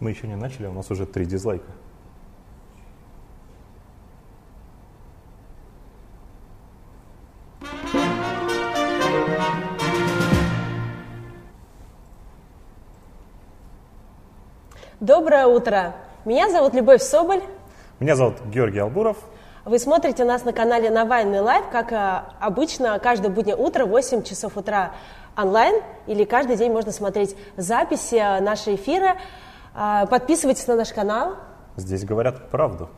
Мы еще не начали, у нас уже три дизлайка. Доброе утро! Меня зовут Любовь Соболь. Меня зовут Георгий Албуров. Вы смотрите нас на канале Навальный Лайв, как э, обычно, каждое буднее утро, 8 часов утра онлайн, или каждый день можно смотреть записи э, нашего эфира. Э, Подписывайтесь на наш канал. Здесь говорят правду.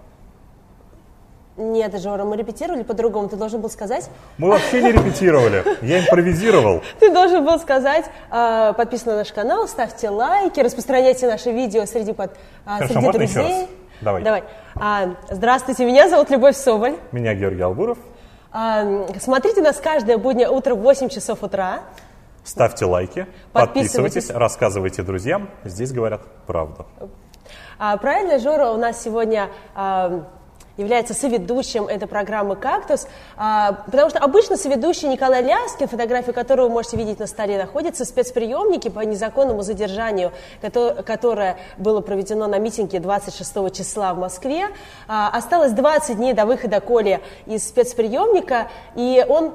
Нет, Жора, мы репетировали по-другому, ты должен был сказать. Мы вообще не репетировали, я импровизировал. Ты должен был сказать, э, подписывайтесь на наш канал, ставьте лайки, распространяйте наши видео среди, под, э, Хорошо, среди друзей. Давай. Давай. А, здравствуйте, меня зовут Любовь Соболь. Меня Георгий Албуров. А, смотрите нас каждое буднее утро в 8 часов утра. Ставьте лайки, Подписывайтесь. подписывайтесь, рассказывайте друзьям. Здесь говорят правду. А, правильно, Жора у нас сегодня а, является соведущим этой программы «Кактус», а, потому что обычно соведущий Николай Ляскин, фотографию которого вы можете видеть на столе, находится в спецприемнике по незаконному задержанию, кото- которое было проведено на митинге 26 числа в Москве. А, осталось 20 дней до выхода Коли из спецприемника, и он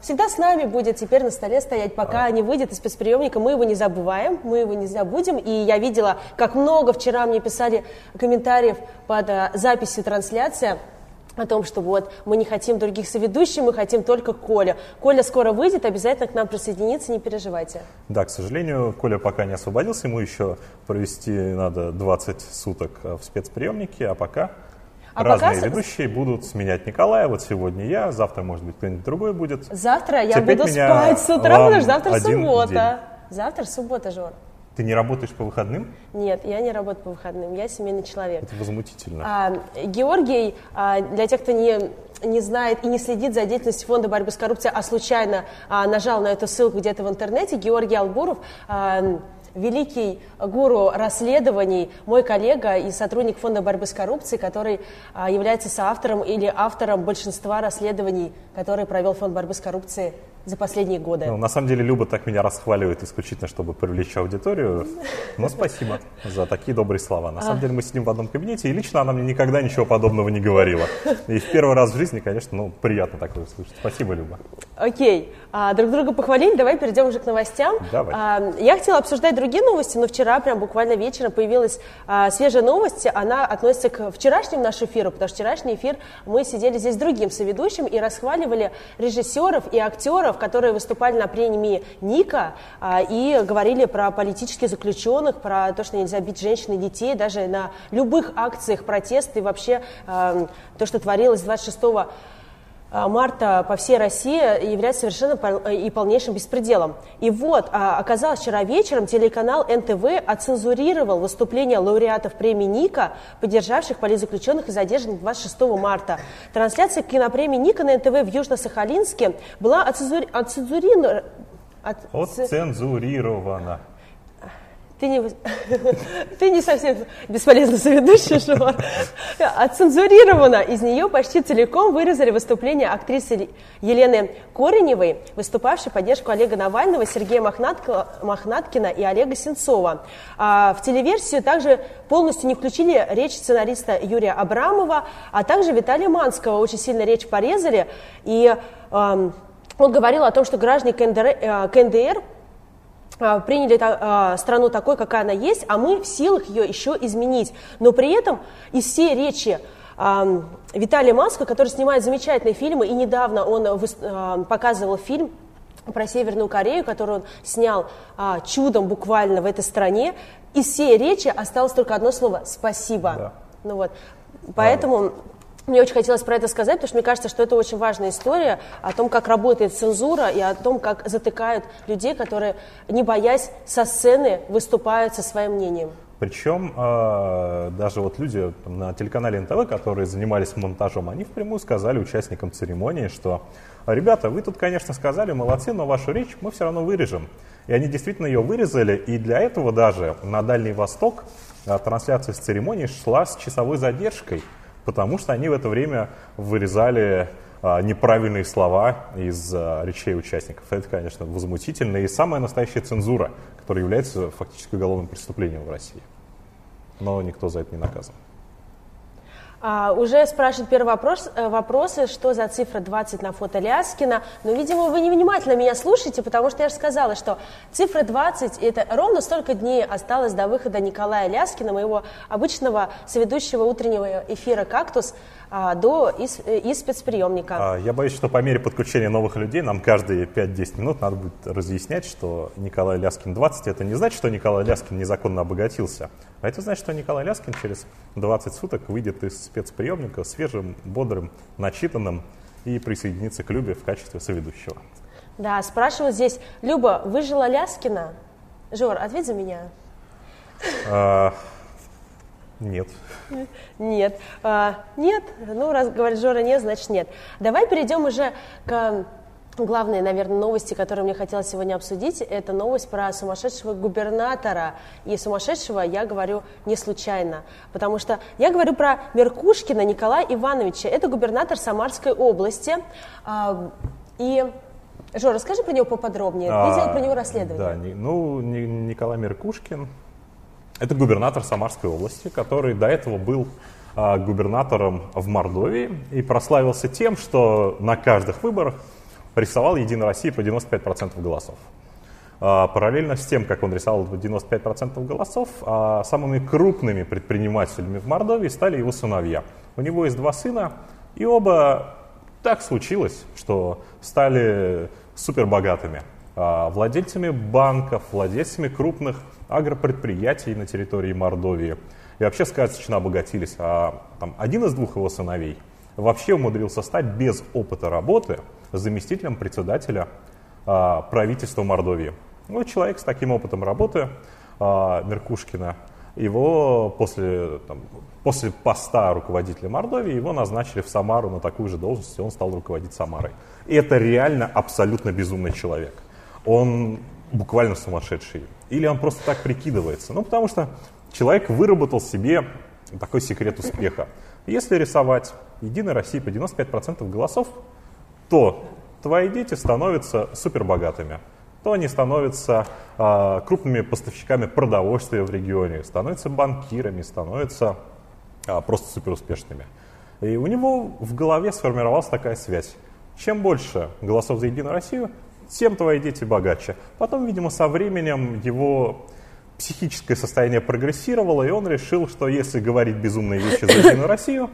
всегда с нами будет теперь на столе стоять, пока не выйдет из спецприемника. Мы его не забываем, мы его не забудем. И я видела, как много вчера мне писали комментариев под а, записью трансляции о том, что вот мы не хотим других соведущих, мы хотим только Коля. Коля скоро выйдет, обязательно к нам присоединится, не переживайте. Да, к сожалению, Коля пока не освободился, ему еще провести надо 20 суток э, в спецприемнике, а пока А разные пока ведущие будут сменять Николая. Вот сегодня я, завтра, может быть, кто-нибудь другой будет. Завтра я буду спать с утра, потому что завтра суббота. Завтра суббота, Жор. Ты не работаешь по выходным? Нет, я не работаю по выходным, я семейный человек. Это возмутительно. А, Георгий, а, для тех, кто не, не знает и не следит за деятельностью Фонда борьбы с коррупцией, а случайно а, нажал на эту ссылку где-то в интернете, Георгий Албуров, а, великий гуру расследований, мой коллега и сотрудник Фонда борьбы с коррупцией, который а, является соавтором или автором большинства расследований, которые провел Фонд борьбы с коррупцией за последние годы. Ну, на самом деле Люба так меня расхваливает исключительно, чтобы привлечь аудиторию. Но спасибо за такие добрые слова. На самом деле мы сидим в одном кабинете, и лично она мне никогда ничего подобного не говорила. И в первый раз в жизни, конечно, ну, приятно такое слышать. Спасибо, Люба. Окей, А, друг друга похвалили, давай перейдем уже к новостям. Давай. А, я хотела обсуждать другие новости, но вчера, прям буквально вечером, появилась а, свежая новость. Она относится к вчерашнему нашему эфиру, потому что вчерашний эфир мы сидели здесь с другим соведущим и расхваливали режиссеров и актеров, которые выступали на премии Ника а, и говорили про политических заключенных, про то, что нельзя бить женщин и детей, даже на любых акциях протеста и вообще а, то, что творилось 26 а, марта по всей России является совершенно пол- и полнейшим беспределом. И вот, а, оказалось, вчера вечером телеканал НТВ оцензурировал выступления лауреатов премии Ника, поддержавших политзаключенных и задержанных 26 марта. Трансляция кинопремии Ника на НТВ в Южно-Сахалинске была оцензури- оцензурирована... Отцензурировано. Ты не, ты не совсем бесполезно соведущий, Шуар. Отцензурировано. Из нее почти целиком вырезали выступление актрисы Елены Кореневой, выступавшей в поддержку Олега Навального, Сергея Мохнатко- Мохнаткина и Олега Сенцова. А в телеверсию также полностью не включили речь сценариста Юрия Абрамова, а также Виталия Манского. Очень сильно речь порезали. И он говорил о том, что граждане КНДР, э, КНДР приняли та- а, страну такой, какая она есть, а мы в силах ее еще изменить. Но при этом из всей речи ам, Виталия Маска, который снимает замечательные фильмы, и недавно он а, показывал фильм про Северную Корею, который он снял а, чудом буквально в этой стране, из всей речи осталось только одно слово «спасибо». Да. Ну вот, поэтому... Мне очень хотелось про это сказать, потому что мне кажется, что это очень важная история о том, как работает цензура и о том, как затыкают людей, которые, не боясь со сцены, выступают со своим мнением. Причем э, даже вот люди на телеканале НТВ, которые занимались монтажом, они впрямую сказали участникам церемонии, что ребята, вы тут, конечно, сказали, молодцы, но вашу речь мы все равно вырежем. И они действительно ее вырезали, и для этого даже на Дальний Восток э, трансляция с церемонии шла с часовой задержкой, потому что они в это время вырезали а, неправильные слова из а, речей участников. Это, конечно, возмутительно и самая настоящая цензура, которая является фактически уголовным преступлением в России. но никто за это не наказан. А, уже спрашивают первый вопрос, э, вопросы, что за цифра 20 на фото Ляскина. Но, видимо, вы невнимательно меня слушаете, потому что я же сказала, что цифра 20 – это ровно столько дней осталось до выхода Николая Ляскина, моего обычного соведущего утреннего эфира «Кактус», до из, из спецприемника. А, я боюсь, что по мере подключения новых людей нам каждые 5-10 минут надо будет разъяснять, что Николай Ляскин 20 это не значит, что Николай Ляскин незаконно обогатился, а это значит, что Николай Ляскин через 20 суток выйдет из спецприемника свежим, бодрым, начитанным и присоединится к Любе в качестве соведущего. Да, спрашивают здесь, Люба, выжила Ляскина? Жор, ответь за меня. А, нет. Нет. А, нет. Ну, раз говорит Жора нет, значит нет. Давай перейдем уже к главной, наверное, новости, которую мне хотелось сегодня обсудить. Это новость про сумасшедшего губернатора. И сумасшедшего я говорю не случайно, потому что я говорю про Меркушкина Николая Ивановича. Это губернатор Самарской области. А, и Жора, расскажи про него поподробнее. А, Ты делал про него расследование. Да, ну, Николай Меркушкин это губернатор Самарской области, который до этого был а, губернатором в Мордовии и прославился тем, что на каждых выборах рисовал Единая Россия по 95% голосов. А, параллельно с тем, как он рисовал 95% голосов, а, самыми крупными предпринимателями в Мордовии стали его сыновья. У него есть два сына, и оба так случилось, что стали супербогатыми. Владельцами банков, владельцами крупных агропредприятий на территории Мордовии. И вообще сказочно обогатились. А там, один из двух его сыновей вообще умудрился стать без опыта работы заместителем председателя а, правительства Мордовии. Ну, человек с таким опытом работы, а, Меркушкина, его после, там, после поста руководителя Мордовии его назначили в Самару на такую же должность, и он стал руководить Самарой. И это реально абсолютно безумный человек. Он буквально сумасшедший. Или он просто так прикидывается. Ну, потому что человек выработал себе такой секрет успеха. Если рисовать Единой России по 95% голосов, то твои дети становятся супербогатыми, то они становятся э, крупными поставщиками продовольствия в регионе, становятся банкирами, становятся э, просто суперуспешными. И у него в голове сформировалась такая связь. Чем больше голосов за Единую Россию, тем твои дети богаче. Потом, видимо, со временем его психическое состояние прогрессировало, и он решил, что если говорить безумные вещи за Единую Россию,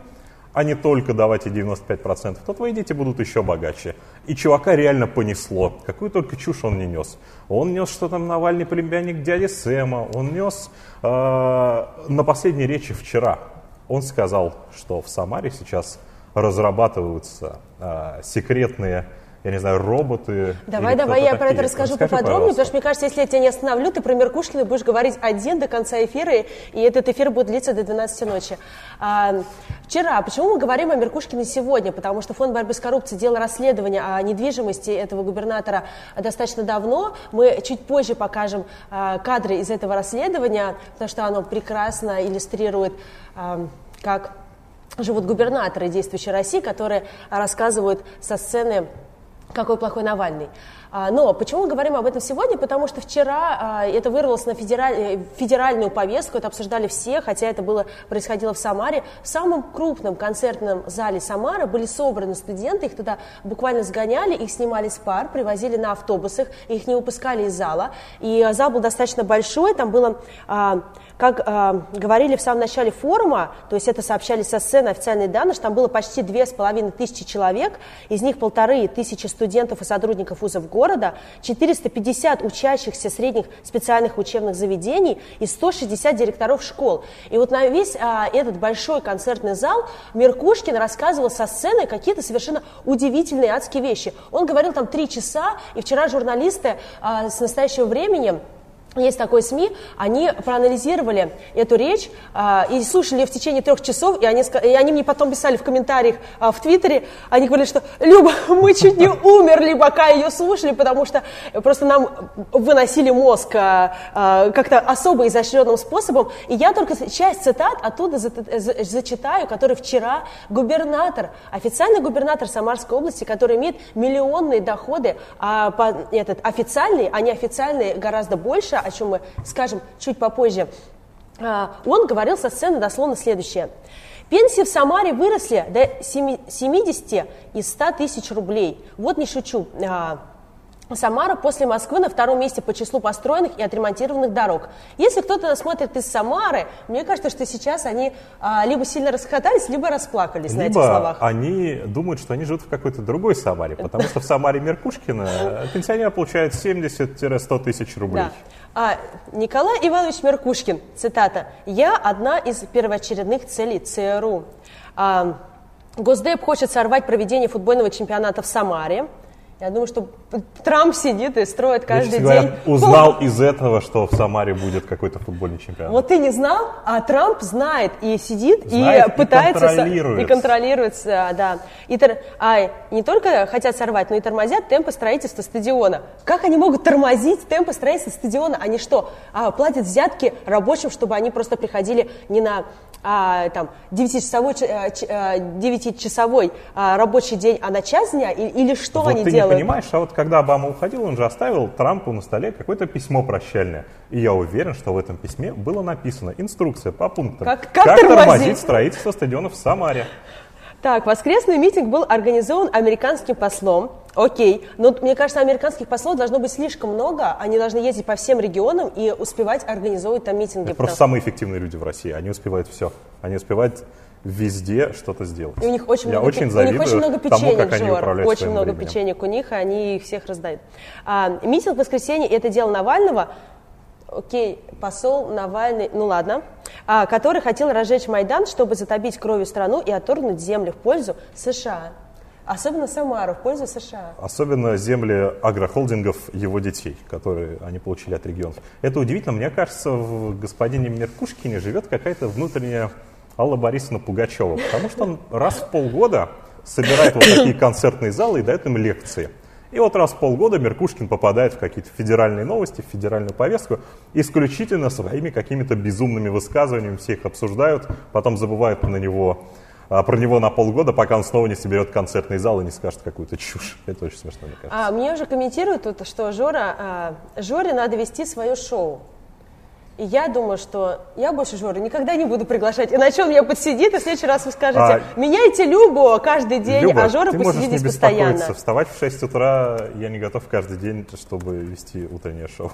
а не только давать ей 95%, то твои дети будут еще богаче. И чувака реально понесло. Какую только чушь он не нес. Он нес, что там Навальный племянник дяди Сэма. Он нес э, на последней речи вчера. Он сказал, что в Самаре сейчас разрабатываются э, секретные я не знаю, роботы. Давай, давай, я про это расскажу Расскажи, поподробнее, пожалуйста. потому что мне кажется, если я тебя не остановлю, ты про Меркушкина будешь говорить один до конца эфира, и этот эфир будет длиться до 12 ночи. А, вчера, почему мы говорим о Меркушкине сегодня? Потому что Фонд борьбы с коррупцией делал расследование о недвижимости этого губернатора достаточно давно. Мы чуть позже покажем а, кадры из этого расследования, потому что оно прекрасно иллюстрирует, а, как живут губернаторы действующей России, которые рассказывают со сцены какой плохой Навальный. А, но почему мы говорим об этом сегодня? Потому что вчера а, это вырвалось на федераль, федеральную повестку, это обсуждали все, хотя это было, происходило в Самаре. В самом крупном концертном зале Самары были собраны студенты, их туда буквально сгоняли, их снимали с пар, привозили на автобусах, их не выпускали из зала. И зал был достаточно большой, там было а, как э, говорили в самом начале форума, то есть это сообщали со сцены официальные данные, что там было почти две с половиной тысячи человек, из них полторы тысячи студентов и сотрудников вузов города, 450 учащихся средних специальных учебных заведений и 160 директоров школ. И вот на весь э, этот большой концертный зал Меркушкин рассказывал со сцены какие-то совершенно удивительные адские вещи. Он говорил там три часа, и вчера журналисты э, с настоящего времени есть такой СМИ, они проанализировали эту речь а, и слушали ее в течение трех часов, и они, и они мне потом писали в комментариях а, в Твиттере, они говорили, что Люба, мы чуть не умерли, пока ее слушали, потому что просто нам выносили мозг а, как-то особо изощренным способом, и я только часть цитат оттуда за, за, зачитаю, который вчера губернатор, официальный губернатор Самарской области, который имеет миллионные доходы, а, по, этот, официальные, а не официальные гораздо больше, о чем мы скажем чуть попозже, а, он говорил со сцены дословно следующее. Пенсии в Самаре выросли до 70 и 100 тысяч рублей. Вот не шучу. А, Самара после Москвы на втором месте по числу построенных и отремонтированных дорог. Если кто-то смотрит из Самары, мне кажется, что сейчас они а, либо сильно расхотались, либо расплакались либо на этих словах. они думают, что они живут в какой-то другой Самаре, потому что в Самаре Меркушкина пенсионер получает 70-100 тысяч рублей. Да. А, Николай Иванович Меркушкин, цитата, «Я одна из первоочередных целей ЦРУ». А, Госдеп хочет сорвать проведение футбольного чемпионата в Самаре. Я думаю, что Трамп сидит и строит каждый Я, день. узнал из этого, что в Самаре будет какой-то футбольный чемпионат. Вот ты не знал, а Трамп знает и сидит знает, и пытается и контролирует. И контролирует, да. И тор... а, не только хотят сорвать, но и тормозят темпы строительства стадиона. Как они могут тормозить темпы строительства стадиона? Они что, а, платят взятки рабочим, чтобы они просто приходили не на а, там, 9-часовой, 9-часовой а, а, рабочий день, а на час дня? Или что вот они ты делают? не понимаешь, а вот когда Обама уходил, он же оставил Трампу на столе какое-то письмо прощальное. И я уверен, что в этом письме было написано инструкция по пунктам. Как, как, как тормозить? тормозить строительство стадионов в Самаре. Так, воскресный митинг был организован американским послом. Окей, но мне кажется, американских послов должно быть слишком много. Они должны ездить по всем регионам и успевать организовывать там митинги. Это просто самые эффективные люди в России. Они успевают все. Они успевают везде что-то сделать. И у них очень Я много, очень завидую у них очень много печенек, тому, как они Жор, очень много временем. печенек у них, и они их всех раздают. А, митинг в воскресенье – это дело Навального окей, посол Навальный, ну ладно, который хотел разжечь Майдан, чтобы затопить кровью страну и отторгнуть земли в пользу США. Особенно Самару, в пользу США. Особенно земли агрохолдингов его детей, которые они получили от регионов. Это удивительно. Мне кажется, в господине Меркушкине живет какая-то внутренняя Алла Борисовна Пугачева, потому что он раз в полгода собирает вот такие концертные залы и дает им лекции. И вот раз в полгода Меркушкин попадает в какие-то федеральные новости, в федеральную повестку, исключительно своими какими-то безумными высказываниями, все их обсуждают, потом забывают на него, а, про него на полгода, пока он снова не соберет концертный зал и не скажет какую-то чушь. Это очень смешно, мне кажется. А, мне уже комментируют что Жора, а, Жоре надо вести свое шоу. И я думаю, что я больше Жоры никогда не буду приглашать. Иначе он меня подсидит, и в следующий раз вы скажете, а, меняйте Любу каждый день, Люба, а Жора ты посидит можешь не постоянно. Вставать в 6 утра я не готов каждый день, чтобы вести утреннее шоу.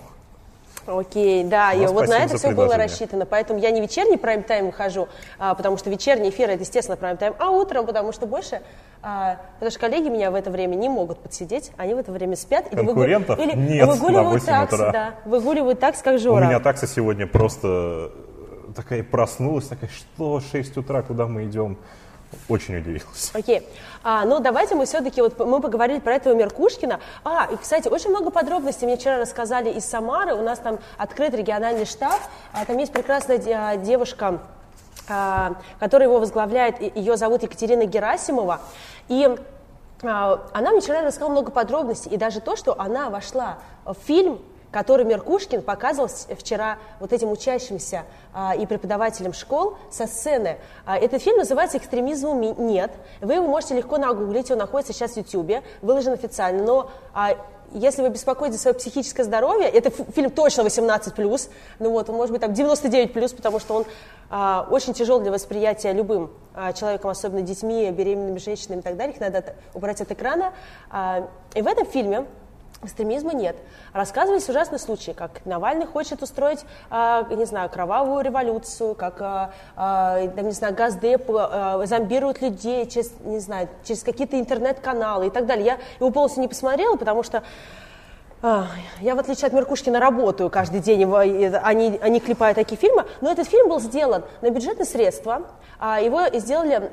Окей, да, ну, и вот на это все было рассчитано. Поэтому я не вечерний прайм-тайм выхожу, а, потому что вечерний эфир это, естественно, прайм-тайм, а утром, потому что больше, а, потому что коллеги меня в это время не могут подсидеть, они в это время спят. Или, Конкурентов выгу... или нет выгуливают такси, утра. да, выгуливают такси, как Жора. У меня такса сегодня просто такая проснулась, такая, что 6 утра, куда мы идем? Очень удивилась. Окей. Okay. А, ну, давайте мы все-таки, вот мы поговорили про этого Меркушкина. А, и, кстати, очень много подробностей мне вчера рассказали из Самары. У нас там открыт региональный штаб. А, там есть прекрасная а, девушка, а, которая его возглавляет. Ее зовут Екатерина Герасимова. И она мне вчера рассказала много подробностей. И даже то, что она вошла в фильм который Меркушкин показывал вчера вот этим учащимся а, и преподавателям школ со сцены. А, этот фильм называется «Экстремизму нет». Вы его можете легко нагуглить, он находится сейчас в YouTube, выложен официально, но а, если вы беспокоитесь за свое психическое здоровье, это фильм точно 18+, ну вот, он может быть там 99+, потому что он а, очень тяжел для восприятия любым а, человеком, особенно детьми, беременными женщинами и так далее, их надо убрать от экрана. А, и в этом фильме Экстремизма нет. Рассказывались ужасные случаи, как Навальный хочет устроить, э, не знаю, кровавую революцию, как, э, э, не знаю, Газдеп э, зомбирует людей через, не знаю, через какие-то интернет-каналы и так далее. Я его полностью не посмотрела, потому что я, в отличие от Меркушкина, работаю каждый день, они, они клепают такие фильмы, но этот фильм был сделан на бюджетные средства, его сделали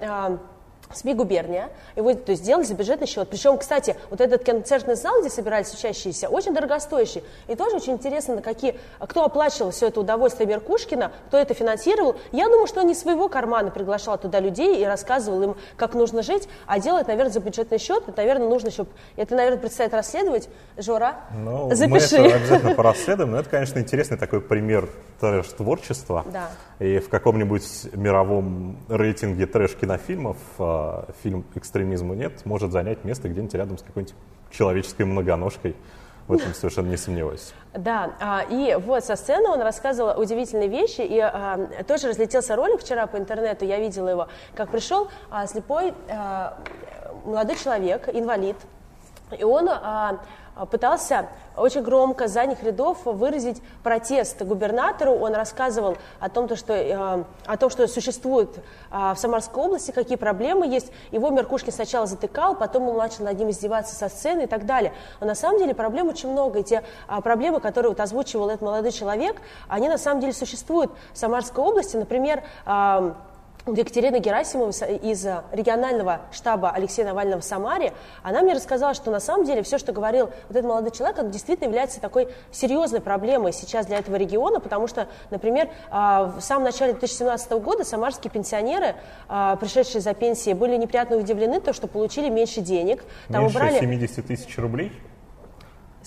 СМИ губерния, его то есть, сделали за бюджетный счет. Причем, кстати, вот этот концертный зал, где собирались учащиеся, очень дорогостоящий. И тоже очень интересно, на какие, кто оплачивал все это удовольствие Меркушкина, кто это финансировал. Я думаю, что он не своего кармана приглашал туда людей и рассказывал им, как нужно жить, а делать, наверное, за бюджетный счет. Это, наверное, нужно еще, это, наверное, предстоит расследовать. Жора, ну, запиши. Мы это обязательно порасследуем, но это, конечно, интересный такой пример трэш-творчества. Да. И в каком-нибудь мировом рейтинге трэш-кинофильмов фильм «Экстремизма нет» может занять место где-нибудь рядом с какой-нибудь человеческой многоножкой. В этом совершенно не сомневаюсь. Да, а, и вот со сцены он рассказывал удивительные вещи, и а, тоже разлетелся ролик вчера по интернету, я видела его, как пришел а, слепой молодой человек, инвалид, и он пытался очень громко с задних рядов выразить протест губернатору. Он рассказывал о том, что, э, о том, что существует а, в Самарской области, какие проблемы есть. Его Меркушкин сначала затыкал, потом он начал над ним издеваться со сцены и так далее. Но на самом деле проблем очень много. И те а, проблемы, которые вот озвучивал этот молодой человек, они на самом деле существуют в Самарской области. Например, Екатерина Герасимова из регионального штаба Алексея Навального в Самаре, она мне рассказала, что на самом деле все, что говорил вот этот молодой человек, это действительно является такой серьезной проблемой сейчас для этого региона, потому что, например, а, в самом начале 2017 года самарские пенсионеры, а, пришедшие за пенсией, были неприятно удивлены, то, что получили меньше денег. Там меньше убрали... 70 тысяч рублей?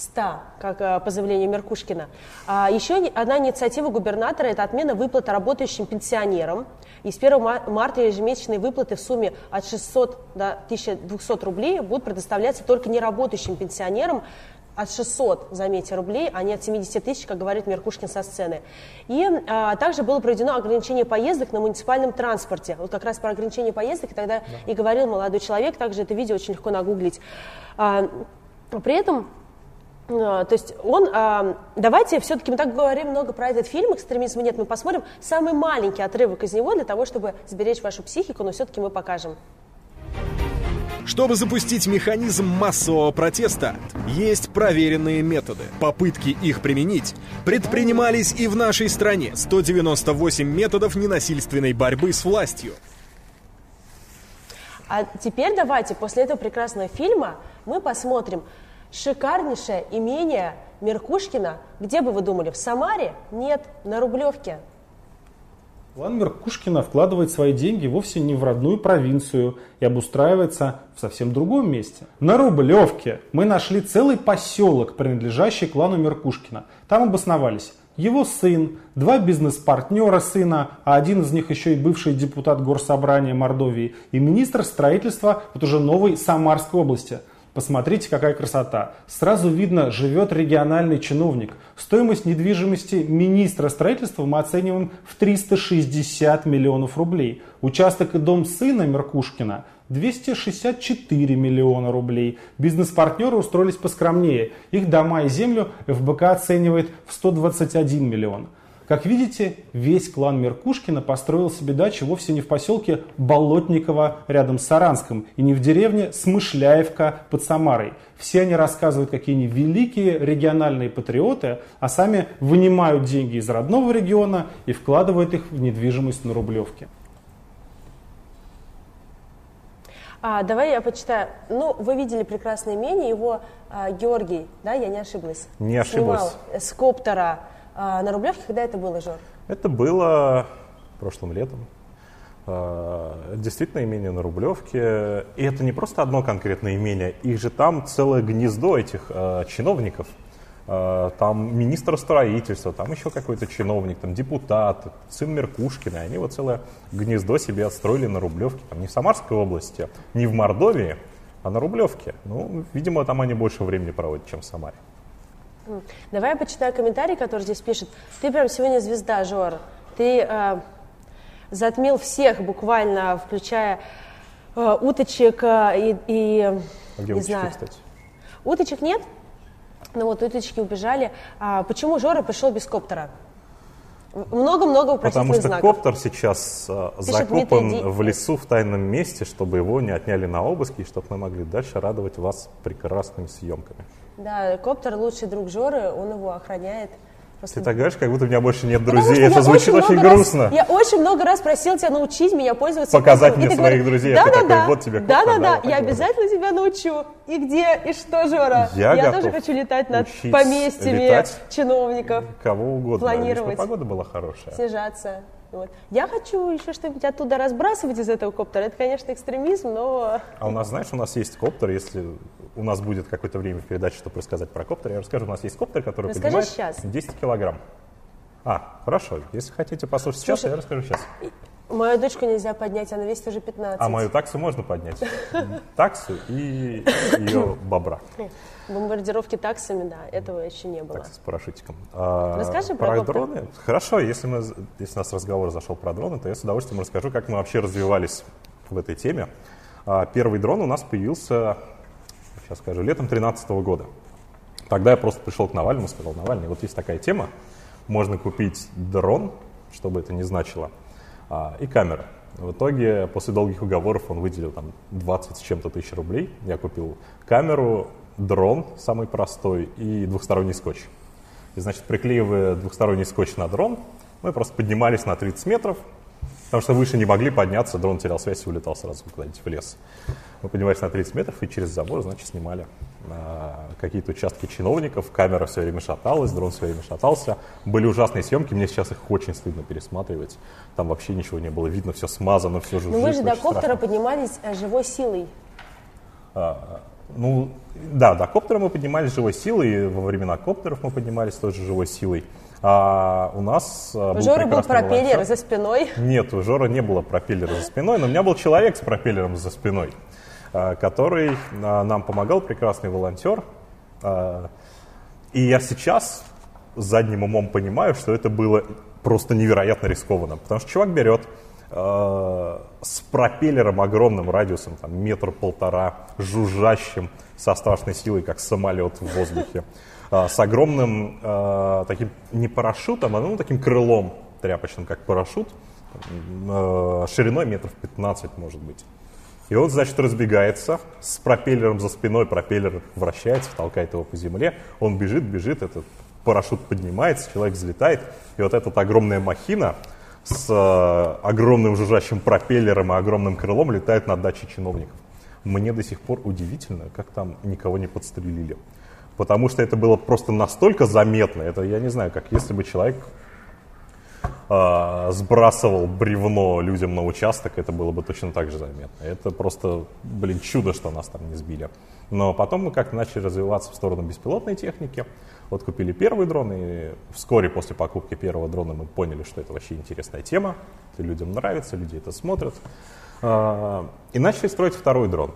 100, как э, по заявлению Меркушкина. А еще одна инициатива губернатора – это отмена выплат работающим пенсионерам. И с 1 марта ежемесячные выплаты в сумме от 600 до 1200 рублей будут предоставляться только неработающим пенсионерам, от 600, заметьте, рублей, а не от 70 тысяч, как говорит Меркушкин со сцены. И а, также было проведено ограничение поездок на муниципальном транспорте. Вот как раз про ограничение поездок тогда да. и говорил молодой человек, также это видео очень легко нагуглить. А, при этом то есть он, а, давайте все-таки мы так говорим много про этот фильм «Экстремизма нет», мы посмотрим самый маленький отрывок из него для того, чтобы сберечь вашу психику, но все-таки мы покажем. Чтобы запустить механизм массового протеста, есть проверенные методы. Попытки их применить предпринимались и в нашей стране. 198 методов ненасильственной борьбы с властью. А теперь давайте после этого прекрасного фильма мы посмотрим, Шикарнейшее имение Меркушкина, где бы вы думали, в Самаре? Нет, на Рублевке. План Меркушкина вкладывает свои деньги вовсе не в родную провинцию и обустраивается в совсем другом месте. На Рублевке мы нашли целый поселок, принадлежащий клану Меркушкина. Там обосновались его сын, два бизнес-партнера сына, а один из них еще и бывший депутат Горсобрания Мордовии и министр строительства вот уже новой Самарской области – Посмотрите, какая красота. Сразу видно, живет региональный чиновник. Стоимость недвижимости министра строительства мы оцениваем в 360 миллионов рублей. Участок и дом сына Меркушкина 264 миллиона рублей. Бизнес-партнеры устроились поскромнее. Их дома и землю ФБК оценивает в 121 миллион. Как видите, весь клан Меркушкина построил себе дачу вовсе не в поселке Болотниково рядом с Саранском и не в деревне Смышляевка под Самарой. Все они рассказывают, какие они великие региональные патриоты, а сами вынимают деньги из родного региона и вкладывают их в недвижимость на Рублевке. А, давай я почитаю. Ну, вы видели прекрасное имение, его а, Георгий, да, я не ошиблась? Не ошиблась. Снимал с коптера а, на Рублевке когда это было, Жор? Это было прошлым летом. А, действительно, имение на Рублевке. И это не просто одно конкретное имение, их же там целое гнездо этих э, чиновников. Там министр строительства, там еще какой-то чиновник, там депутат, сын Меркушкина. Они вот целое гнездо себе отстроили на Рублевке. Там не в Самарской области, не в Мордовии, а на Рублевке. Ну, видимо, там они больше времени проводят, чем в Самаре. Давай я почитаю комментарий, который здесь пишет. Ты прям сегодня звезда, Жор. Ты э, затмил всех буквально, включая э, уточек э, и, и а где не уточки, знаю. кстати? Уточек нет? Ну вот уточки убежали. А почему Жора пришел без коптера? Много-много Потому что знаков. коптер сейчас э, закопан Дмитрий... в лесу в тайном месте, чтобы его не отняли на обыски, и чтобы мы могли дальше радовать вас прекрасными съемками. Да, коптер лучший друг Жоры, он его охраняет. Просто... Ты так говоришь, как будто у меня больше нет друзей. Это звучит очень, очень грустно. Раз, я очень много раз просил тебя научить меня пользоваться Показать мне своих говоришь, друзей. Да, да, такой, да. Вот тебе Да, да, да. Я обязательно тебя научу. И где, и что, Жора? Я, я тоже хочу летать над поместьями летать чиновников. Кого угодно. Планировать. погода была хорошая. Снижаться. Вот. Я хочу еще что-нибудь оттуда разбрасывать из этого коптера. Это, конечно, экстремизм, но... А у нас, знаешь, у нас есть коптер, если у нас будет какое-то время в передаче, чтобы рассказать про коптер, я расскажу. У нас есть коптер, который Расскажи поднимает сейчас. 10 килограмм. А, хорошо. Если хотите послушать Слушай, сейчас, я расскажу сейчас. Мою дочку нельзя поднять, она весит уже 15. А мою таксу можно поднять. Таксу и ее бобра. Бомбардировки таксами, да, этого еще не было. Такса с парашютиком. А, Расскажи про дроны. Хорошо, если, мы, если у нас разговор зашел про дроны, то я с удовольствием расскажу, как мы вообще развивались в этой теме. А, Первый дрон у нас появился, сейчас скажу, летом 2013 года. Тогда я просто пришел к Навальному и сказал, Навальный, вот есть такая тема, можно купить дрон, что бы это ни значило, а, и камера. В итоге, после долгих уговоров, он выделил там 20 с чем-то тысяч рублей. Я купил камеру, дрон самый простой и двухсторонний скотч. И, значит, приклеивая двухсторонний скотч на дрон, мы просто поднимались на 30 метров, потому что выше не могли подняться, дрон терял связь и улетал сразу куда-нибудь в лес. Мы поднимались на 30 метров и через забор, значит, снимали а, какие-то участки чиновников, камера все время шаталась, дрон все время шатался. Были ужасные съемки, мне сейчас их очень стыдно пересматривать. Там вообще ничего не было видно, все смазано, все жужжит. Но вы же до коптера страшно. поднимались э, живой силой. А, ну, да, до коптера мы поднимались живой силой, во времена коптеров мы поднимались тоже живой силой. А у нас а, У был Жоры был пропеллер волонтер. за спиной. Нет, у Жора не было пропеллера за спиной, но у меня был человек с пропеллером за спиной, а, который а, нам помогал, прекрасный волонтер. И я сейчас задним умом понимаю, что это было просто невероятно рискованно, потому что чувак берет с пропеллером огромным радиусом, там, метр-полтора, жужжащим, со страшной силой, как самолет в воздухе, с огромным э, таким не парашютом, а ну, таким крылом тряпочным, как парашют, э, шириной метров 15, может быть. И он, значит, разбегается с пропеллером за спиной, пропеллер вращается, толкает его по земле, он бежит, бежит, этот парашют поднимается, человек взлетает, и вот эта огромная махина с огромным жужжащим пропеллером и огромным крылом летает над дачей чиновников. Мне до сих пор удивительно, как там никого не подстрелили. Потому что это было просто настолько заметно. Это, я не знаю, как если бы человек э, сбрасывал бревно людям на участок, это было бы точно так же заметно. Это просто, блин, чудо, что нас там не сбили. Но потом мы как-то начали развиваться в сторону беспилотной техники. Вот купили первый дрон, и вскоре после покупки первого дрона мы поняли, что это вообще интересная тема. Это людям нравится, люди это смотрят. Э, и начали строить второй дрон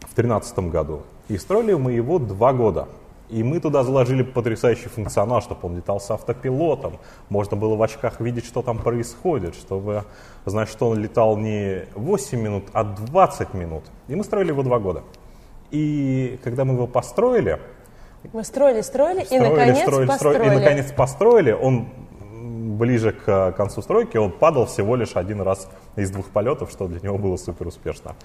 в 2013 году. И строили мы его два года. И мы туда заложили потрясающий функционал, чтобы он летал с автопилотом. Можно было в очках видеть, что там происходит, чтобы знать, что он летал не 8 минут, а 20 минут. И мы строили его два года. И когда мы его построили, Мы строили, строили, и строили, наконец строили, построили. строили, и наконец построили, он ближе к концу стройки, он падал всего лишь один раз из двух полетов, что для него было супер успешно.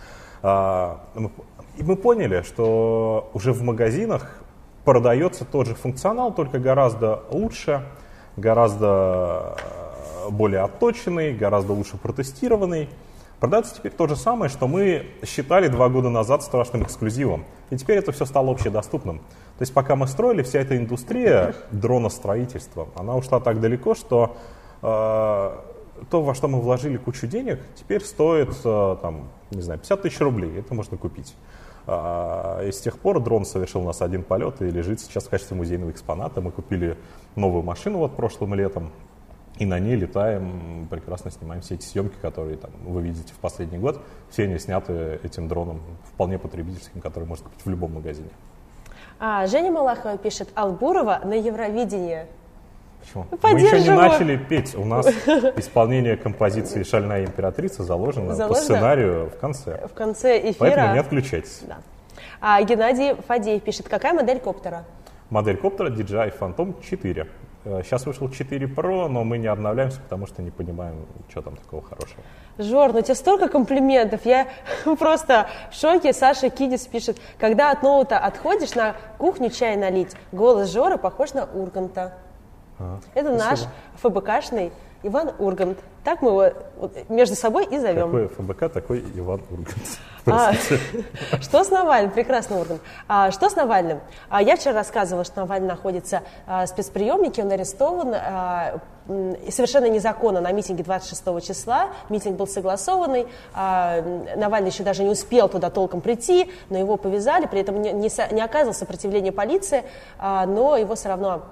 И мы поняли, что уже в магазинах продается тот же функционал, только гораздо лучше, гораздо э, более отточенный, гораздо лучше протестированный. Продается теперь то же самое, что мы считали два года назад страшным эксклюзивом. И теперь это все стало общедоступным. То есть пока мы строили, вся эта индустрия дроностроительства, она ушла так далеко, что э, то, во что мы вложили кучу денег, теперь стоит, э, там, не знаю, 50 тысяч рублей. Это можно купить. А, И с тех пор дрон совершил у нас один полет и лежит сейчас в качестве музейного экспоната. Мы купили новую машину вот прошлым летом, и на ней летаем, прекрасно снимаем все эти съемки, которые там, вы видите в последний год. Все они сняты этим дроном, вполне потребительским, который можно купить в любом магазине. А, Женя Малахова пишет, Албурова на Евровидении. Почему? Мы еще не начали петь. У нас исполнение композиции «Шальная императрица» заложено, по Заложено? сценарию в конце. В конце эфира... Поэтому не отключайтесь. Да. А, Геннадий Фадеев пишет, какая модель коптера? Модель коптера DJI Phantom 4. Э, Сейчас вышел 4 Pro, но мы не обновляемся, потому что не понимаем, что там такого хорошего. Жор, ну у тебя столько комплиментов. Я просто в шоке. Саша Кидис пишет, когда от ноута отходишь на кухню чай налить, голос Жора похож на Урганта. А, Это спасибо. наш ФБКшный Иван Ургант. Так мы его между собой и зовем. Какой ФБК, такой Иван Ургант. А, что с Навальным? Прекрасный орган. А, что с Навальным? А, я вчера рассказывала, что Навальный находится а, в спецприемнике, он арестован а, совершенно незаконно на митинге 26 числа. Митинг был согласованный. а, Навальный еще даже не успел туда толком прийти, но его повязали, при этом не, не не оказывал сопротивления полиции, а, но его все равно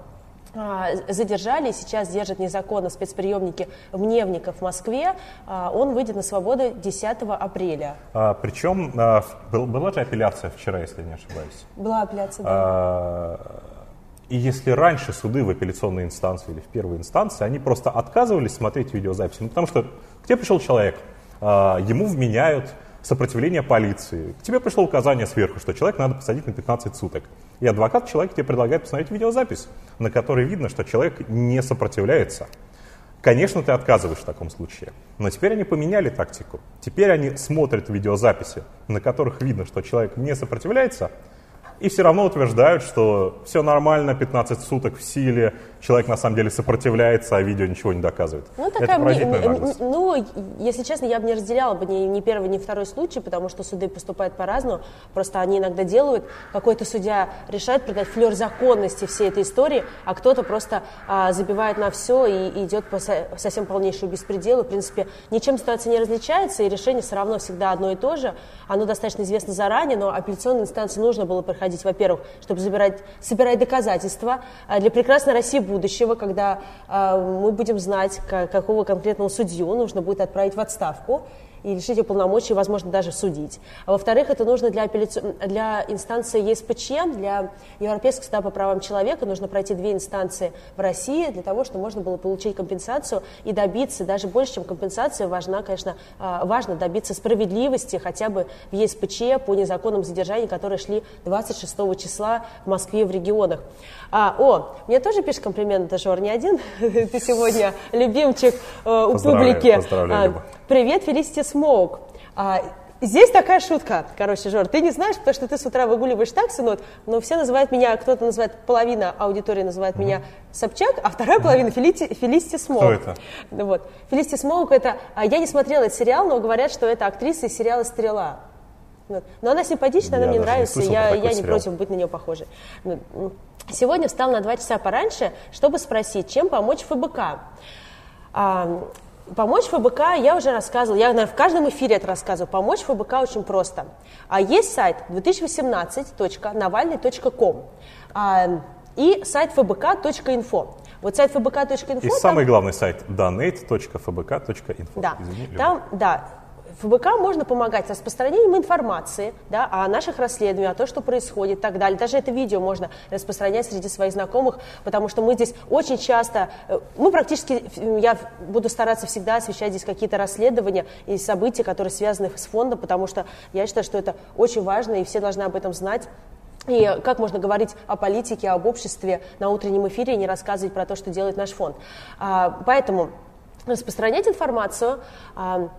задержали и сейчас держат незаконно в спецприемнике Мневников в Москве. А, он выйдет на свободу 10 апреля. А, причем а, был, была же апелляция вчера, если не ошибаюсь. Была апелляция, да. А, и если раньше суды в апелляционной инстанции или в первой инстанции, они просто отказывались смотреть видеозаписи, ну, потому что к тебе пришел человек, а, ему вменяют сопротивление полиции. К тебе пришло указание сверху, что человек надо посадить на 15 суток. И адвокат человек тебе предлагает посмотреть видеозапись, на которой видно, что человек не сопротивляется. Конечно, ты отказываешь в таком случае. Но теперь они поменяли тактику. Теперь они смотрят видеозаписи, на которых видно, что человек не сопротивляется, и все равно утверждают, что все нормально, 15 суток в силе, человек на самом деле сопротивляется, а видео ничего не доказывает. Ну, такая, Это поразительная наглость. Ну, если честно, я бы не разделяла бы ни, ни первый, ни второй случай, потому что суды поступают по-разному. Просто они иногда делают, какой-то судья решает придать флер законности всей этой истории, а кто-то просто а, забивает на все и, идет по со- совсем полнейшему беспределу. В принципе, ничем ситуация не различается, и решение все равно всегда одно и то же. Оно достаточно известно заранее, но апелляционной инстанции нужно было проходить, во-первых, чтобы забирать, собирать доказательства а для прекрасной России будущего, когда а, мы будем знать, ка- какого конкретного судью нужно будет отправить в отставку и лишить его полномочий, возможно, даже судить. А во-вторых, это нужно для, апелляци- для инстанции ЕСПЧ, для Европейского суда по правам человека, нужно пройти две инстанции в России для того, чтобы можно было получить компенсацию и добиться, даже больше, чем компенсация, важна, конечно, а, важно добиться справедливости хотя бы в ЕСПЧ по незаконным задержаниям, которые шли 26 числа в Москве в регионах. А, о, мне тоже пишет комплимент, Жор, не один, ты сегодня любимчик э, у публики. поздравляю, А. Привет, Фелисити Смоук. А, Здесь такая шутка, короче, Жор, ты не знаешь, потому что ты с утра выгуливаешь таксу, но, но все называют меня, кто-то называет, половина аудитории называет меня Собчак, а вторая половина Фелити, Фелисити Смоук. это? Ну Вот. Фелисити Смоук это, а, я не смотрела этот сериал, но говорят, что это актриса из сериала «Стрела». Вот. Но она симпатичная, она мне не нравится, слышал я, я не сериал. против быть на нее похожей. Сегодня встал на два часа пораньше, чтобы спросить, чем помочь ка А, помочь ФБК я уже рассказывала, я наверное, в каждом эфире это рассказываю. Помочь ФБК очень просто. А есть сайт 2018.навальный.ком а, и сайт fbk.info. Вот сайт fbk.info... И там- самый главный сайт donate.fbk.info. да, Извини, там, да, ФБК можно помогать распространением информации да, о наших расследованиях, о том, что происходит и так далее. Даже это видео можно распространять среди своих знакомых, потому что мы здесь очень часто, э, мы практически, э, я буду стараться всегда освещать здесь какие-то расследования и события, которые связаны с фондом, потому что я считаю, что это очень важно, и все должны об этом знать. И как можно говорить о политике, об обществе на утреннем эфире и не рассказывать про то, что делает наш фонд. А, Поэтому распространять информацию, а,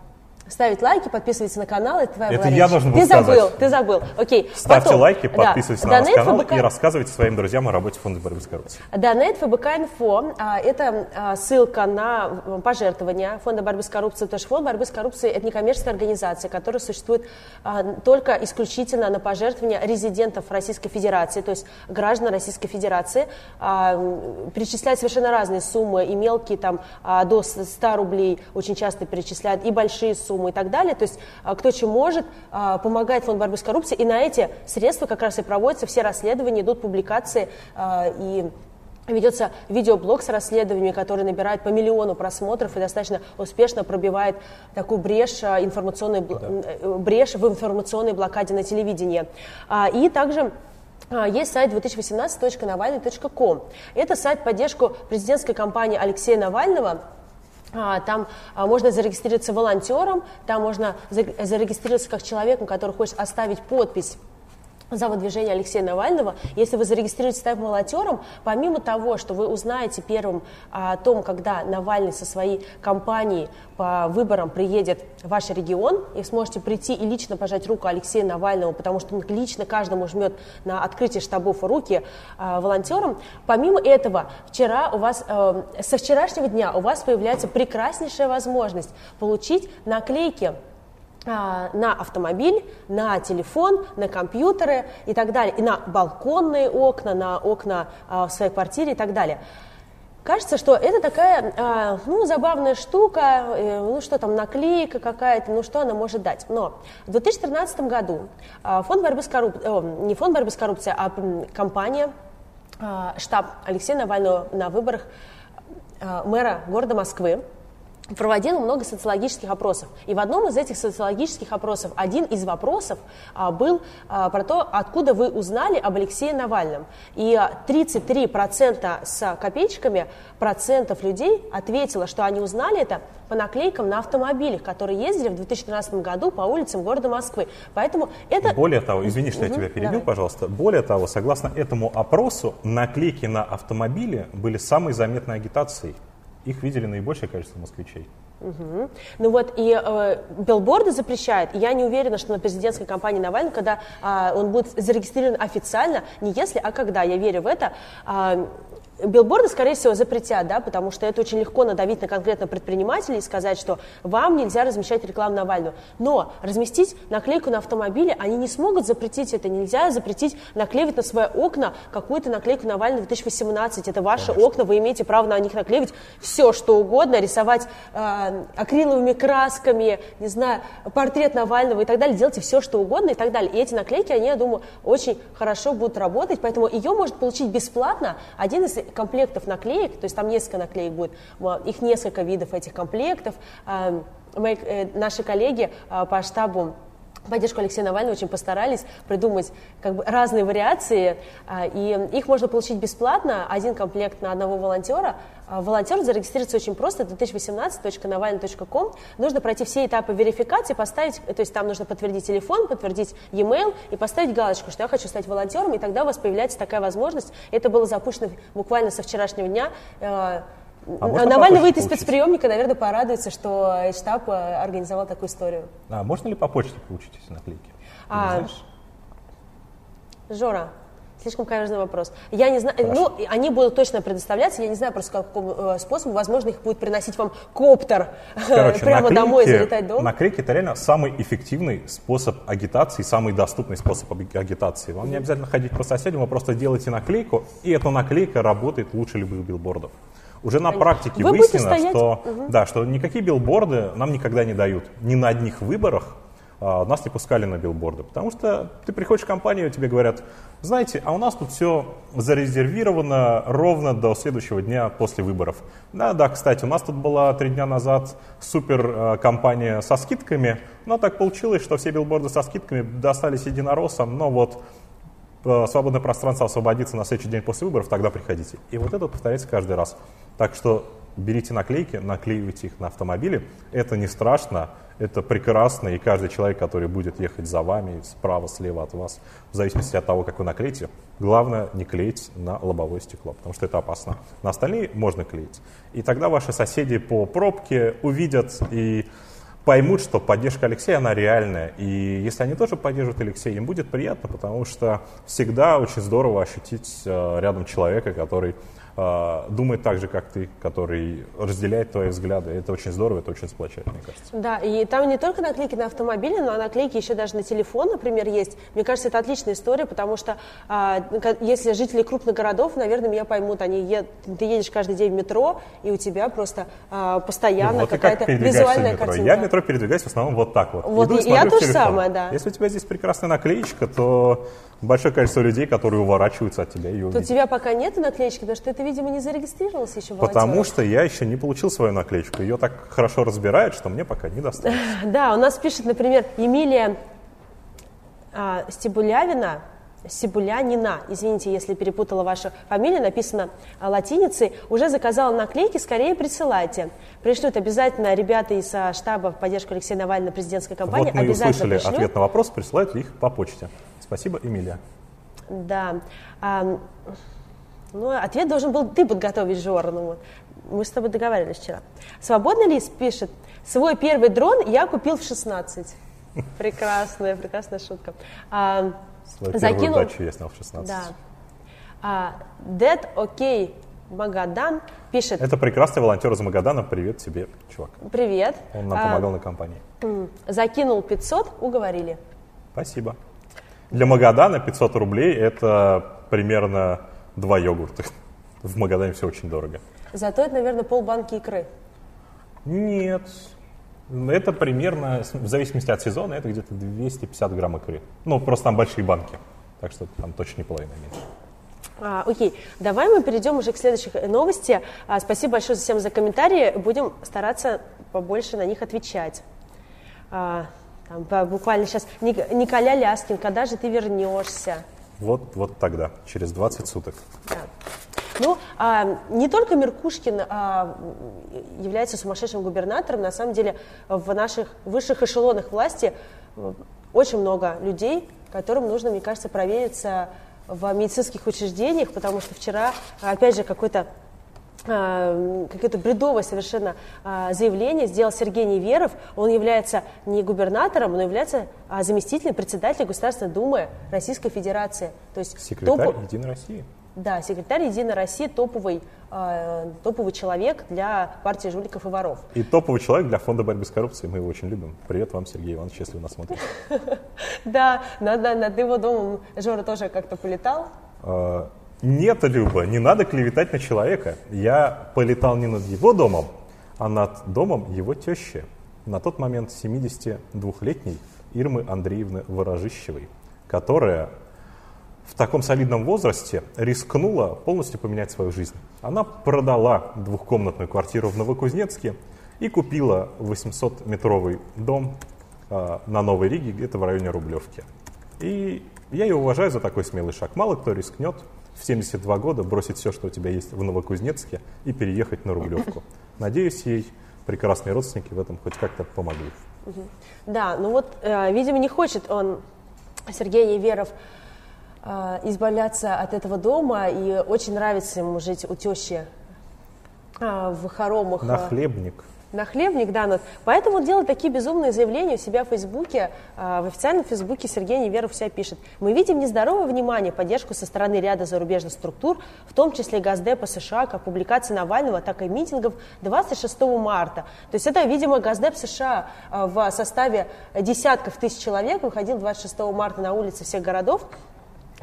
ставить лайки, подписываться на канал, это твоя Это была я речь. должен был Ты забыл, сказать. ты забыл. Окей. Ставьте Потом, лайки, да, подписывайтесь на наш канал ФБК и рассказывайте своим друзьям о работе Фонда борьбы с коррупцией. Донейт ФБК Инфо а, – это а, ссылка на пожертвования Фонда борьбы с коррупцией. Потому что Фонд борьбы с коррупцией – это некоммерческая организация, которая существует а, только исключительно на пожертвования резидентов Российской Федерации, то есть граждан Российской Федерации. А, Перечисляют совершенно разные суммы, и мелкие там а, до 100 рублей очень часто перечисляют, и большие суммы и так далее. То есть а, кто чем может, а, помогает Фонд борьбы с коррупцией, и на эти средства как раз и проводятся все расследования, идут публикации а, и Ведется видеоблог с расследованиями, который набирает по миллиону просмотров и достаточно успешно пробивает такую брешь, информационной, бл- э, брешь в информационной блокаде на телевидении. И также есть сайт 2018.навальный.ком. Это сайт поддержку президентской кампании Алексея Навального. А, Там а, можно зарегистрироваться волонтером, там можно за- зарегистрироваться как человеком, который хочет оставить подпись за выдвижение Алексея Навального. Если вы зарегистрируетесь став волонтером, помимо того, что вы узнаете первым а, о том, когда Навальный со своей компанией по выборам приедет в ваш регион, и сможете прийти и лично пожать руку Алексею Навальному, потому что он лично каждому жмет на открытие штабов руки а, волонтерам. Помимо этого, вчера у вас, э, со вчерашнего дня у вас появляется прекраснейшая возможность получить наклейки на автомобиль, на телефон, на компьютеры и так далее, и на балконные окна, на окна а, в своей квартире и так далее. Кажется, что это такая, а, ну, забавная штука, э, ну, что там, наклейка какая-то, ну, что она может дать. Но в 2013 году а, фонд борьбы с коррупцией, не фонд борьбы с коррупцией, а компания а, штаб Алексея Навального на выборах а, мэра города Москвы проводила много социологических опросов. И в одном из этих социологических опросов один из вопросов а, был а, про то, откуда вы узнали об Алексее Навальном. И 33% с копеечками процентов людей ответило, что они узнали это по наклейкам на автомобилях, которые ездили в 2013 году по улицам города Москвы. Поэтому это... Более того, извини, что я тебя перебил, Давай. пожалуйста. Более того, согласно этому опросу, наклейки на автомобиле были самой заметной агитацией их видели наибольшее количество москвичей. Угу. Ну вот и э, билборды запрещают. И я не уверена, что на президентской кампании Навального, когда э, он будет зарегистрирован официально, не если, а когда, я верю в это, э, Билборды, скорее всего, запретят, да, потому что это очень легко надавить на конкретно предпринимателей и сказать, что вам нельзя размещать рекламу Навального. Но разместить наклейку на автомобиле они не смогут запретить это. Нельзя запретить наклеивать на свои окна какую-то наклейку Навального 2018. Это ваши Конечно. окна, вы имеете право на них наклеивать все, что угодно, рисовать э, акриловыми красками, не знаю, портрет Навального и так далее. Делайте все, что угодно и так далее. И эти наклейки, они, я думаю, очень хорошо будут работать, поэтому ее может получить бесплатно один из комплектов наклеек, то есть там несколько наклеек будет, их несколько видов этих комплектов. Мои, э, наши коллеги а, по штабу поддержку Алексея Навального очень постарались придумать как бы разные вариации, а, и их можно получить бесплатно, один комплект на одного волонтера. А, волонтер зарегистрироваться очень просто, 2018.navalny.com. Нужно пройти все этапы верификации, поставить, то есть там нужно подтвердить телефон, подтвердить e-mail и поставить галочку, что я хочу стать волонтером, и тогда у вас появляется такая возможность. Это было запущено буквально со вчерашнего дня. Э, а Навальный выйдет из спецприемника, наверное, порадуется, что штаб э, организовал такую историю. А можно ли по почте получить эти наклейки? а, Жора, слишком каверзный вопрос. Я не знаю, ну, они будут точно предоставляться, я не знаю просто каким э, способом, возможно, их будет приносить вам коптер Короче, прямо наклейки, домой, залетать дома. Наклейки это реально самый эффективный способ агитации, самый доступный способ агитации. Вам не обязательно ходить по соседям, вы просто делаете наклейку, и эта наклейка работает лучше любых билбордов. Уже на практике Вы выяснено, что, угу. да, что никакие билборды нам никогда не дают. Ни на одних выборах а, нас не пускали на билборды. Потому что ты приходишь в компанию, тебе говорят, знаете, а у нас тут все зарезервировано ровно до следующего дня после выборов. Да, да, кстати, у нас тут была три дня назад супер а, компания со скидками, но так получилось, что все билборды со скидками достались единороссам, но вот а, свободное пространство освободится на следующий день после выборов, тогда приходите. И вот это повторяется каждый раз. Так что берите наклейки, наклеивайте их на автомобили. Это не страшно, это прекрасно, и каждый человек, который будет ехать за вами, справа, слева от вас, в зависимости от того, как вы наклеите, главное не клеить на лобовое стекло, потому что это опасно. На остальные можно клеить. И тогда ваши соседи по пробке увидят и поймут, что поддержка Алексея, она реальная. И если они тоже поддерживают Алексея, им будет приятно, потому что всегда очень здорово ощутить э, рядом человека, который думает так же, как ты, который разделяет твои взгляды. Это очень здорово, это очень сплочает, мне кажется. Да, и там не только наклейки на автомобиле, но наклейки еще даже на телефон, например, есть. Мне кажется, это отличная история, потому что а, если жители крупных городов, наверное, меня поймут, они ед... ты едешь каждый день в метро, и у тебя просто а, постоянно вот какая-то как визуальная картинка. Я в метро передвигаюсь в основном вот так вот. Вот Иду и, я тоже самое, да. Если у тебя здесь прекрасная наклеечка, то большое количество людей, которые уворачиваются от тебя. Ее То у тебя пока нет наклеечки, потому что ты, видимо, не зарегистрировался еще Потому что я еще не получил свою наклеечку. Ее так хорошо разбирают, что мне пока не досталось. Да, у нас пишет, например, Емилия а, Стебулявина, Сибулянина, извините, если перепутала вашу фамилию, написано латиницей, уже заказала наклейки, скорее присылайте. Пришлют обязательно ребята из а, штаба в поддержку Алексея Навального президентской кампании. Вот мы обязательно услышали пришлют. ответ на вопрос, присылают ли их по почте. Спасибо, Эмилия. Да. Ну, ответ должен был ты подготовить, Жора. Ну, мы с тобой договаривались вчера. Свободный лист пишет, свой первый дрон я купил в 16. Прекрасная, прекрасная шутка. А, Свою закинул... первую я снял в 16. Да. А, Dead OK Магадан пишет... Это прекрасный волонтер из Магадана. Привет тебе, чувак. Привет. Он нам а, помогал на компании. Закинул 500, уговорили. Спасибо. Для Магадана 500 рублей – это примерно два йогурта. В Магадане все очень дорого. Зато это, наверное, полбанки икры. Нет. Это примерно, в зависимости от сезона, это где-то 250 грамм икры. Ну, просто там большие банки. Так что там точно не половина меньше. А, окей, давай мы перейдем уже к следующей новости. А, спасибо большое всем за комментарии. Будем стараться побольше на них отвечать. А, там, буквально сейчас Николя Ляскин, когда же ты вернешься? Вот, вот тогда, через 20 суток. Да. Ну, а, не только Меркушкин а, является сумасшедшим губернатором, на самом деле в наших высших эшелонах власти э, очень много людей, которым нужно, мне кажется, провериться в медицинских учреждениях, потому что вчера, опять же, какой-то какое-то бредовое совершенно а, заявление сделал Сергей Неверов. Он является не губернатором, он является а, заместителем председателя Государственной Думы Российской Федерации. То есть Секретарь топ... Единой России. Да, секретарь Единой России топовый, э, топовый человек для партии жуликов и воров. И топовый человек для фонда борьбы с коррупцией. Мы его очень любим. Привет вам, Сергей Иванович, если вы нас смотрите. Да, над его домом Жора тоже как-то полетал. Нет, Люба, не надо клеветать на человека. Я полетал не над его домом, а над домом его тещи. На тот момент 72-летней Ирмы Андреевны Ворожищевой, которая в таком солидном возрасте рискнула полностью поменять свою жизнь. Она продала двухкомнатную квартиру в Новокузнецке и купила 800-метровый дом э, на Новой Риге, где-то в районе Рублевки. И я ее уважаю за такой смелый шаг. Мало кто рискнет в 72 года бросить все, что у тебя есть в Новокузнецке и переехать на Рублевку. Надеюсь, ей прекрасные родственники в этом хоть как-то помогли. Да, ну вот, э, видимо, не хочет он, Сергей Неверов, э, избавляться от этого дома, и очень нравится ему жить у тещи э, в хоромах. На хлебник нахлебник, да, но поэтому делает такие безумные заявления у себя в Фейсбуке, а, в официальном Фейсбуке Сергей Неверов вся пишет. Мы видим нездоровое внимание, поддержку со стороны ряда зарубежных структур, в том числе Газдепа США, как публикации Навального, так и митингов 26 марта. То есть это, видимо, Газдеп США а, в составе десятков тысяч человек выходил 26 марта на улицы всех городов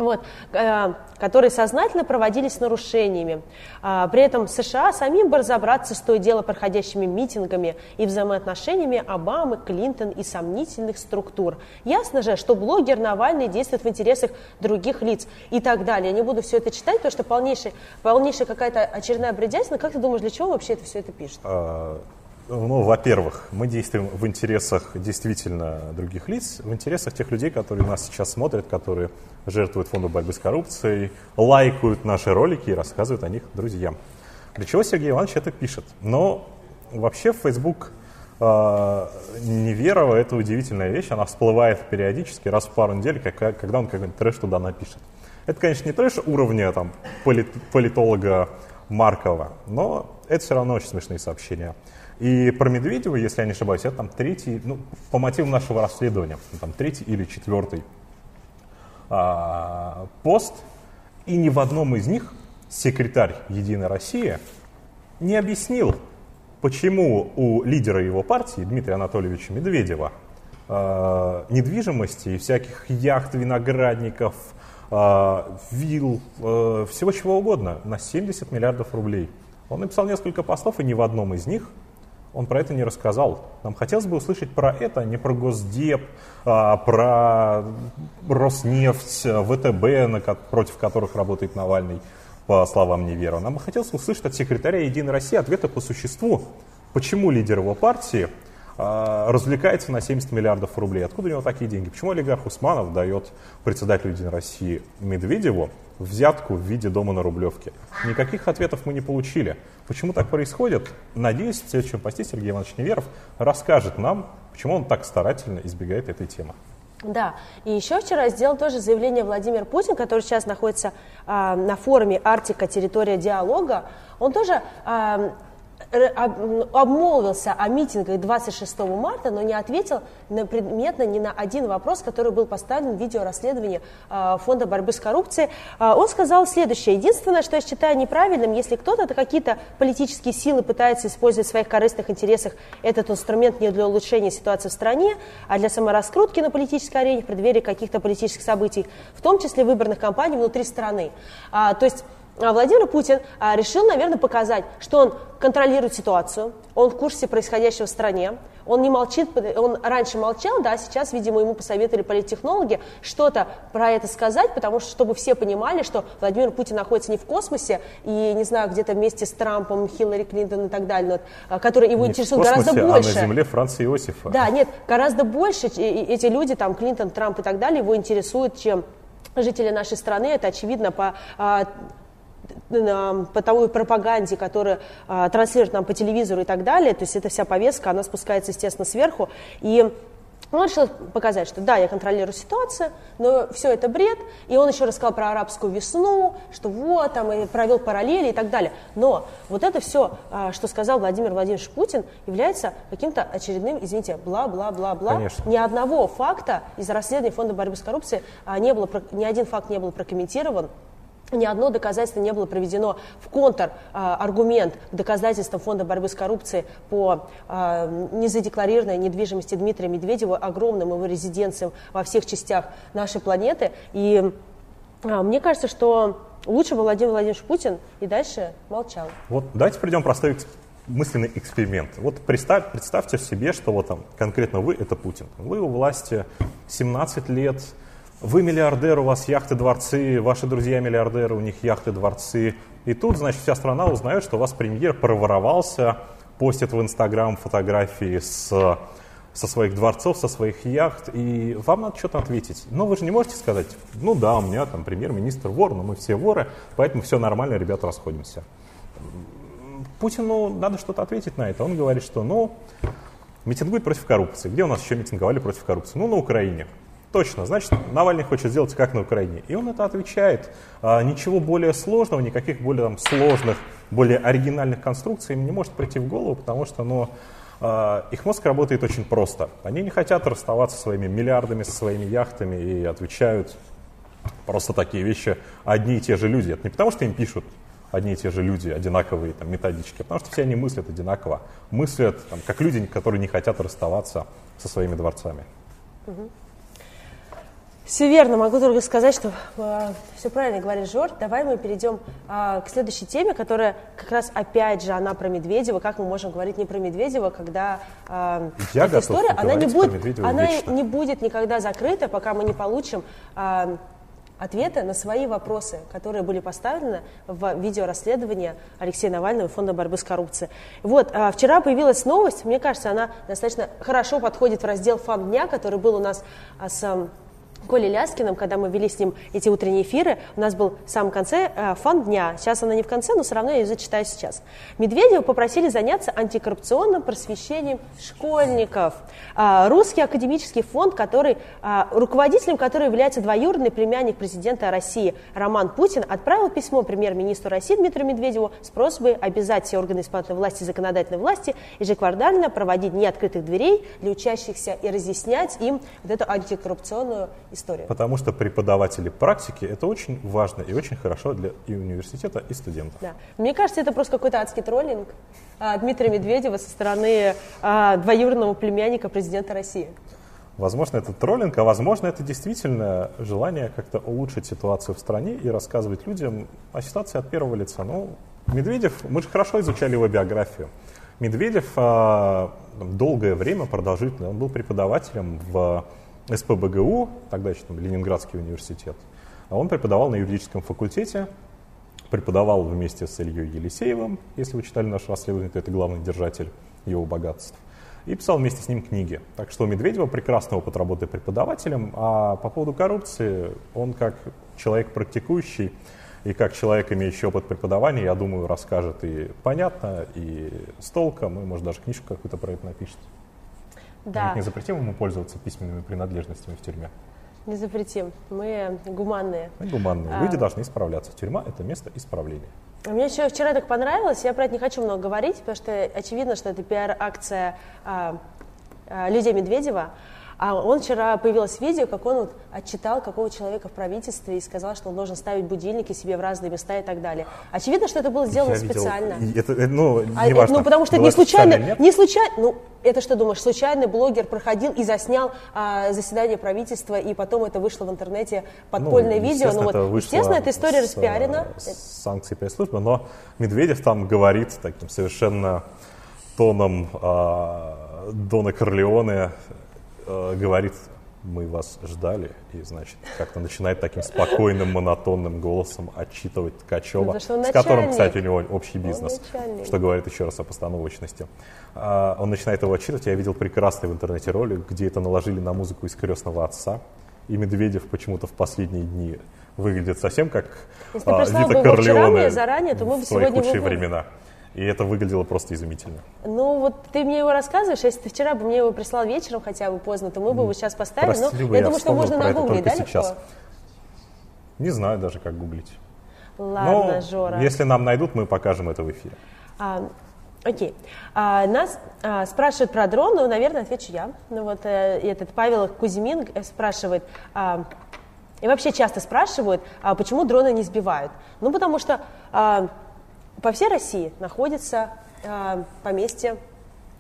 вот, э, которые сознательно проводились нарушениями. А, при этом США самим бы разобраться с то дело проходящими митингами и взаимоотношениями Обамы, Клинтон и сомнительных структур. Ясно же, что блогер Навальный действует в интересах других лиц и так далее. Я не буду все это читать, потому что полнейшая, полнейшая какая-то очередная бредятина. Как ты думаешь, для чего вообще это все это пишет? А, ну, во-первых, мы действуем в интересах действительно других лиц, в интересах тех людей, которые нас сейчас смотрят, которые жертвуют фонду борьбы с коррупцией, лайкают наши ролики и рассказывают о них друзьям. Для чего Сергей Иванович это пишет? Но вообще Facebook э, Неверова это удивительная вещь, она всплывает периодически, раз в пару недель, как, когда он какой-нибудь трэш туда напишет. Это, конечно, не трэш уровня там, полит, политолога Маркова, но это все равно очень смешные сообщения. И про Медведева, если я не ошибаюсь, это там третий, ну, по мотивам нашего расследования, там третий или четвертый а, пост, и ни в одном из них секретарь Единой России не объяснил, почему у лидера его партии, Дмитрия Анатольевича Медведева, а, недвижимости и всяких яхт, виноградников, а, вилл, а, всего чего угодно на 70 миллиардов рублей. Он написал несколько постов, и ни в одном из них он про это не рассказал. Нам хотелось бы услышать про это, не про Госдеп, а про Роснефть, ВТБ, против которых работает Навальный, по словам Невера. Нам бы хотелось услышать от секретаря Единой России ответы по существу, почему лидер его партии а, развлекается на 70 миллиардов рублей. Откуда у него такие деньги? Почему олигарх Усманов дает председателю Единой России Медведеву взятку в виде дома на Рублевке? Никаких ответов мы не получили. Почему так происходит? Надеюсь, в следующем посте Сергей Иванович Неверов расскажет нам, почему он так старательно избегает этой темы. Да, и еще вчера сделал тоже заявление Владимир Путин, который сейчас находится э, на форуме «Арктика. Территория диалога». Он тоже э, обмолвился о митинге 26 марта, но не ответил на предметно ни на один вопрос, который был поставлен в видеорасследовании а, Фонда борьбы с коррупцией. А, он сказал следующее. Единственное, что я считаю неправильным, если кто-то, какие-то политические силы пытается использовать в своих корыстных интересах этот инструмент не для улучшения ситуации в стране, а для самораскрутки на политической арене в преддверии каких-то политических событий, в том числе выборных кампаний внутри страны. А, то есть Владимир Путин а, решил, наверное, показать, что он контролирует ситуацию, он в курсе происходящего в стране, он не молчит, он раньше молчал, да, сейчас, видимо, ему посоветовали политтехнологи что-то про это сказать, потому что, чтобы все понимали, что Владимир Путин находится не в космосе и, не знаю, где-то вместе с Трампом, Хиллари Клинтон и так далее, но, которые его не интересуют космосе, гораздо больше. А на земле Франца Иосифа. Да, нет, гораздо больше эти люди, там, Клинтон, Трамп и так далее, его интересуют, чем жители нашей страны. Это очевидно по а, по той пропаганде, которая а, транслирует нам по телевизору и так далее. То есть эта вся повестка, она спускается, естественно, сверху. И он решил показать, что да, я контролирую ситуацию, но все это бред. И он еще рассказал про арабскую весну, что вот, там, и провел параллели и так далее. Но вот это все, а, что сказал Владимир Владимирович Путин, является каким-то очередным, извините, бла-бла-бла-бла. Ни одного факта из расследования Фонда борьбы с коррупцией а, не было, ни один факт не был прокомментирован ни одно доказательство не было проведено в контр-аргумент к доказательствам Фонда борьбы с коррупцией по э, незадекларированной недвижимости Дмитрия Медведева, огромным его резиденциям во всех частях нашей планеты. И э, мне кажется, что лучше бы Владимир Владимирович Путин и дальше молчал. Вот давайте придем простой мысленный эксперимент. Вот представь, представьте себе, что вот там конкретно вы это Путин. Вы у власти 17 лет, вы миллиардер, у вас яхты, дворцы, ваши друзья миллиардеры, у них яхты, дворцы. И тут, значит, вся страна узнает, что у вас премьер проворовался, постит в Инстаграм фотографии с, со своих дворцов, со своих яхт, и вам надо что-то ответить. Но вы же не можете сказать, ну да, у меня там премьер-министр вор, но мы все воры, поэтому все нормально, ребята, расходимся. Путину надо что-то ответить на это. Он говорит, что ну, митингует против коррупции. Где у нас еще митинговали против коррупции? Ну, на Украине. Точно, значит, Навальный хочет сделать как на Украине. И он это отвечает. А, ничего более сложного, никаких более там, сложных, более оригинальных конструкций им не может прийти в голову, потому что ну, а, их мозг работает очень просто. Они не хотят расставаться со своими миллиардами, со своими яхтами и отвечают просто такие вещи одни и те же люди. Это не потому, что им пишут одни и те же люди, одинаковые там, методички, а потому что все они мыслят одинаково. Мыслят там, как люди, которые не хотят расставаться со своими дворцами. Угу. Все верно, могу только сказать, что э, все правильно говорит Жор. Давай мы перейдем э, к следующей теме, которая как раз опять же она про Медведева. Как мы можем говорить не про Медведева, когда э, Я эта история, она не будет, она не будет никогда закрыта, пока мы не получим э, ответы на свои вопросы, которые были поставлены в видеорасследовании Алексея Навального и Фонда борьбы с коррупцией. Вот, э, вчера появилась новость, мне кажется, она достаточно хорошо подходит в раздел «Фан дня», который был у нас э, с Колей Ляскиным, когда мы вели с ним эти утренние эфиры, у нас был в самом конце э, фан дня. Сейчас она не в конце, но все равно я ее зачитаю сейчас. Медведева попросили заняться антикоррупционным просвещением школьников. А, русский академический фонд, который, а, руководителем которого является двоюродный племянник президента России Роман Путин, отправил письмо премьер-министру России Дмитрию Медведеву с просьбой обязать все органы исполнительной власти и законодательной власти ежеквартально проводить дни открытых дверей для учащихся и разъяснять им вот эту антикоррупционную историю. Потому что преподаватели практики это очень важно и очень хорошо для и университета, и студентов. Да. Мне кажется, это просто какой-то адский троллинг а, Дмитрия Медведева со стороны а, двоюродного племянника президента России. Возможно, это троллинг, а возможно, это действительно желание как-то улучшить ситуацию в стране и рассказывать людям о ситуации от первого лица. Ну, Медведев, мы же хорошо изучали его биографию. Медведев а, долгое время продолжительно, он был преподавателем в СПБГУ, тогда еще там, Ленинградский университет, а он преподавал на юридическом факультете, преподавал вместе с Ильей Елисеевым, если вы читали наше расследование, то это главный держатель его богатств, и писал вместе с ним книги. Так что у Медведева прекрасный опыт работы преподавателем, а по поводу коррупции он как человек практикующий и как человек, имеющий опыт преподавания, я думаю, расскажет и понятно, и с толком, и, может, даже книжку какую-то про это напишет. Да. не запретим ему пользоваться письменными принадлежностями в тюрьме? Не запретим. Мы гуманные. Мы гуманные. А... Люди должны исправляться. Тюрьма – это место исправления. Мне еще вчера так понравилось, я про это не хочу много говорить, потому что очевидно, что это пиар-акция а, а, людей Медведева. А он вчера появилось видео, как он вот отчитал какого человека в правительстве и сказал, что он должен ставить будильники себе в разные места и так далее. Очевидно, что это было сделано Я видел, специально. и это, э, ну, А, не важно, ну, потому что это не случайно, не случайно, ну, это что думаешь, случайный блогер проходил и заснял а, заседание правительства, и потом это вышло в интернете подпольное Ну, видео. Ну, вот, это естественно, эта история с, распиарена. э, С санкций пресс-службы, но Медведев там говорит таким совершенно тоном а, Дона Корлеоне, э, говорит, мы вас ждали, и, значит, как-то начинает таким спокойным, монотонным голосом отчитывать Ткачева, Ну, с которым, кстати, у него общий бизнес, что говорит еще раз о постановочности. А, Он начинает его отчитывать. Я видел прекрасный в интернете ролик, где это наложили на музыку из «Крестного отца», и Медведев почему-то в последние дни выглядит совсем как Если а, Вита Корлеоне заранее, то мы в свои сегодня худшие времена. И это выглядело просто изумительно. Ну, вот ты мне его рассказываешь, если ты вчера бы мне его прислал вечером хотя бы поздно, то мы бы его сейчас поставили. Прости, Ну, Люба, я думаю, что можно нагуглить, да, сейчас. легко? Не знаю даже, как гуглить. Ладно, Но Жора. если нам найдут, мы покажем это в эфире. А, Окей. А, нас а, спрашивают про дрон, ну, наверное, отвечу я. Ну, вот э, этот Павел Кузьмин э, спрашивает, а, и вообще часто спрашивают, а почему дроны не сбивают? Ну, потому что а, по всей России находится а, поместье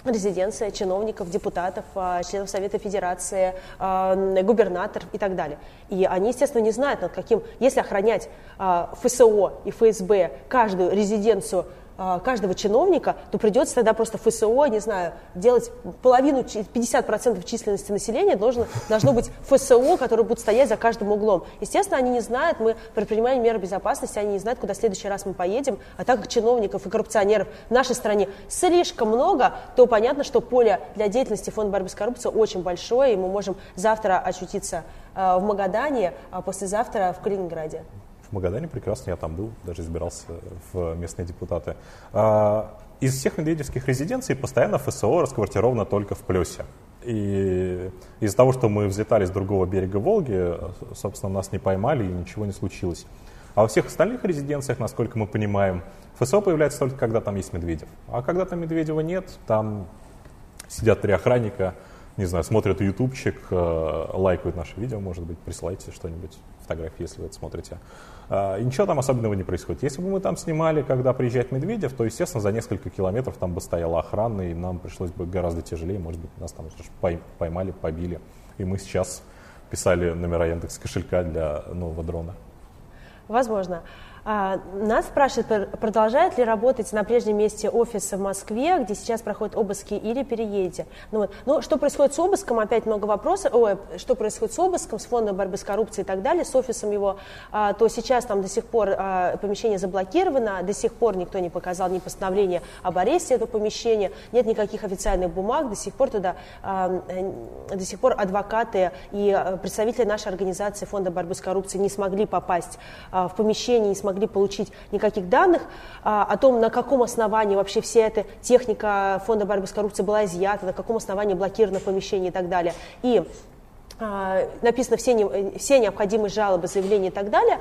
резиденция чиновников, депутатов, а, членов Совета Федерации, а, губернаторов и так далее. И они, естественно, не знают, над каким, если охранять а, ФСО и ФСБ каждую резиденцию каждого чиновника, то придется тогда просто ФСО, не знаю, делать половину, чи- 50% численности населения должно, должно быть ФСО, которые будут стоять за каждым углом. Естественно, они не знают, мы предпринимаем меры безопасности, они не знают, куда в следующий раз мы поедем, а так как чиновников и коррупционеров в нашей стране слишком много, то понятно, что поле для деятельности Фонда борьбы с коррупцией очень большое, и мы можем завтра очутиться э, в Магадане, а послезавтра в Калининграде. Магадане прекрасно, я там был, даже избирался в местные депутаты. А, Из всех медведевских резиденций постоянно ФСО расквартировано только в Плесе. И из-за того, что мы взлетали с другого берега Волги, собственно, нас не поймали и ничего не случилось. А во всех остальных резиденциях, насколько мы понимаем, ФСО появляется только когда там есть Медведев. А когда там Медведева нет, там сидят три охранника, не знаю, смотрят ютубчик, э, лайкают наши видео, может быть, присылайте что-нибудь, фотографии, если вы это смотрите. А, И ничего там особенного не происходит. Если бы мы там снимали, когда приезжает Медведев, то, естественно, за несколько километров там бы стояла охрана, и нам пришлось бы гораздо тяжелее, может быть, нас там поймали, побили. И мы сейчас писали номера Яндекс кошелька для нового дрона. Возможно. А, Нас спрашивают, пр- продолжает ли работать на прежнем месте офиса в Москве, где сейчас проходят обыски, или переедете. Ну, вот. ну, что происходит с обыском, опять много вопросов, ой, что происходит с обыском, с фондом борьбы с коррупцией и так далее, с офисом его, а, то сейчас там до сих пор а, помещение заблокировано, до сих пор никто не показал ни постановления об аресте этого помещения, нет никаких официальных бумаг, до сих пор туда, а, до сих пор адвокаты и а, представители нашей организации фонда борьбы с коррупцией не смогли попасть а, в помещение, не смогли получить никаких данных а, о том, на каком основании вообще вся эта техника фонда борьбы с коррупцией была изъята, на каком основании блокировано помещение и так далее. И а, написано все, не- все необходимые жалобы, заявления и так далее.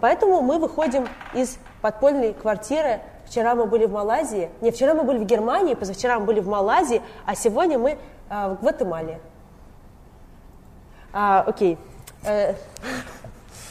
Поэтому мы выходим из подпольной квартиры. Вчера мы были в Малайзии, не, вчера мы были в Германии, позавчера мы были в Малайзии, а сегодня мы а, в Гватемале. А, окей.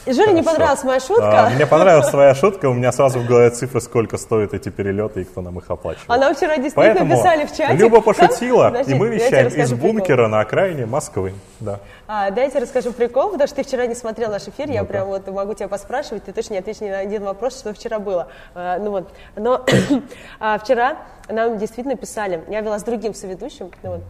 Жюри не понравилась моя шутка. А, Мне понравилась твоя шутка, у меня сразу в голове цифры, сколько стоят эти перелеты и кто нам их оплачивает. А нам вчера действительно Поэтому писали в чате. Люба пошутила, Подожди, и мы вещаем из расскажу прикол. бункера на окраине Москвы. Да. А, дайте расскажу прикол, потому что ты вчера не смотрел наш эфир, я прям вот могу тебя поспрашивать, ты точно не ответишь ни на один вопрос, что вчера было. А, ну вот, но а, вчера нам действительно писали, я вела с другим соведущим, ну вот,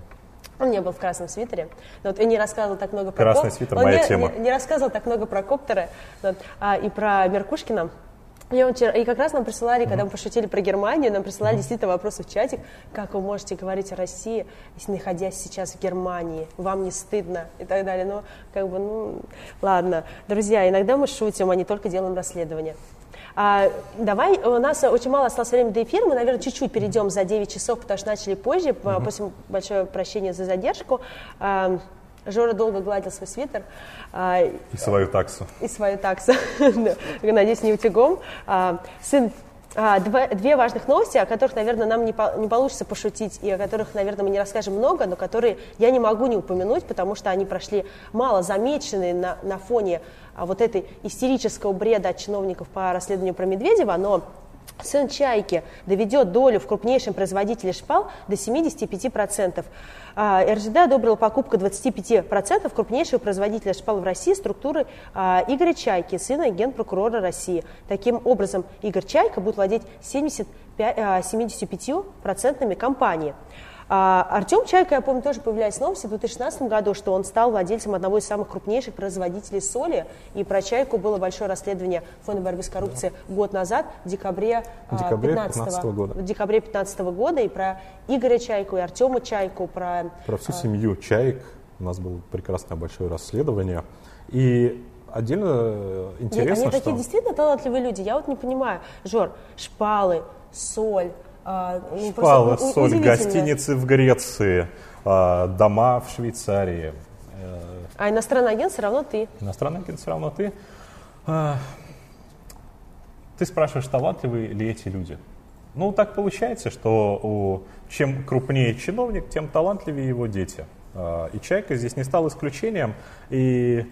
он не был в красном свитере, но вот, и не рассказывал так много про Красный коп- свитер он моя не, тема. Не, не рассказывал так много про коптеры вот, а, и про Меркушкина. И, он вчера- и как раз нам присылали, когда мы пошутили про Германию, нам присылали действительно вопросы в чатик, как вы можете говорить о России, если находясь сейчас в Германии, вам не стыдно и так далее. Ну, как бы, ну, ладно. Друзья, иногда мы шутим, а не только делаем расследование. А, давай, у нас очень мало осталось времени до эфира, мы, наверное, чуть-чуть перейдем за 9 часов, потому что начали позже, mm просим большое прощение за задержку. А, Жора долго гладил свой свитер. А, И свою таксу. и свою таксу. Надеюсь, не утюгом. А, Сын а, два, две важных новости, о которых, наверное, нам не, по, не получится пошутить, и о которых, наверное, мы не расскажем много, но которые я не могу не упомянуть, потому что они прошли мало замеченные на, на фоне а, вот этой истерического бреда от чиновников по расследованию про Медведева, но сын Чайки доведет долю в крупнейшем производителе шпал до 75%. А, РЖД одобрила покупку 25% крупнейшего производителя шпал в России структуры а, Игоря Чайки, сына генпрокурора России. Таким образом, Игорь Чайка будет владеть 75, 75% а. А, Артем Чайка, я помню, тоже появлялись новости в 2016 году, что он стал владельцем одного из самых крупнейших производителей соли, и про Чайку было большое расследование Фонда борьбы с коррупцией да. год назад, в декабре 2015 года. В декабре 2015 года, и про Игоря Чайку, и Артема Чайку, про... Про всю а, семью Чайк у нас было прекрасное большое расследование, и Отдельно интересно, Они что... такие действительно талантливые люди. Я вот не понимаю. Жор, шпалы, соль, а, ну, Шпалы, соль, гостиницы в Греции, а, дома в Швейцарии. А иностранный агент все равно ты. Иностранный агент все равно ты. А, ты спрашиваешь, талантливые ли эти люди? Ну, так получается, что у, чем крупнее чиновник, тем талантливее его дети. И Чайка здесь не стал исключением. И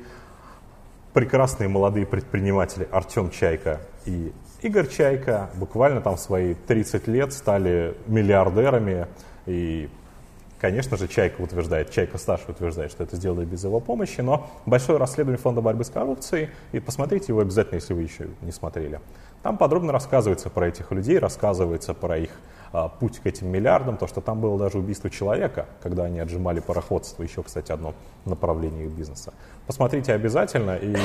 прекрасные молодые предприниматели Артем Чайка и Игорь Чайка буквально там свои 30 лет стали миллиардерами. И, конечно же, Чайка утверждает, Чайка старший утверждает, что это сделали без его помощи. Но большое расследование Фонда борьбы с коррупцией, и посмотрите его обязательно, если вы еще не смотрели. Там подробно рассказывается про этих людей, рассказывается про их а, путь к этим миллиардам, то, что там было даже убийство человека, когда они отжимали пароходство, еще, кстати, одно направление их бизнеса. Посмотрите обязательно, и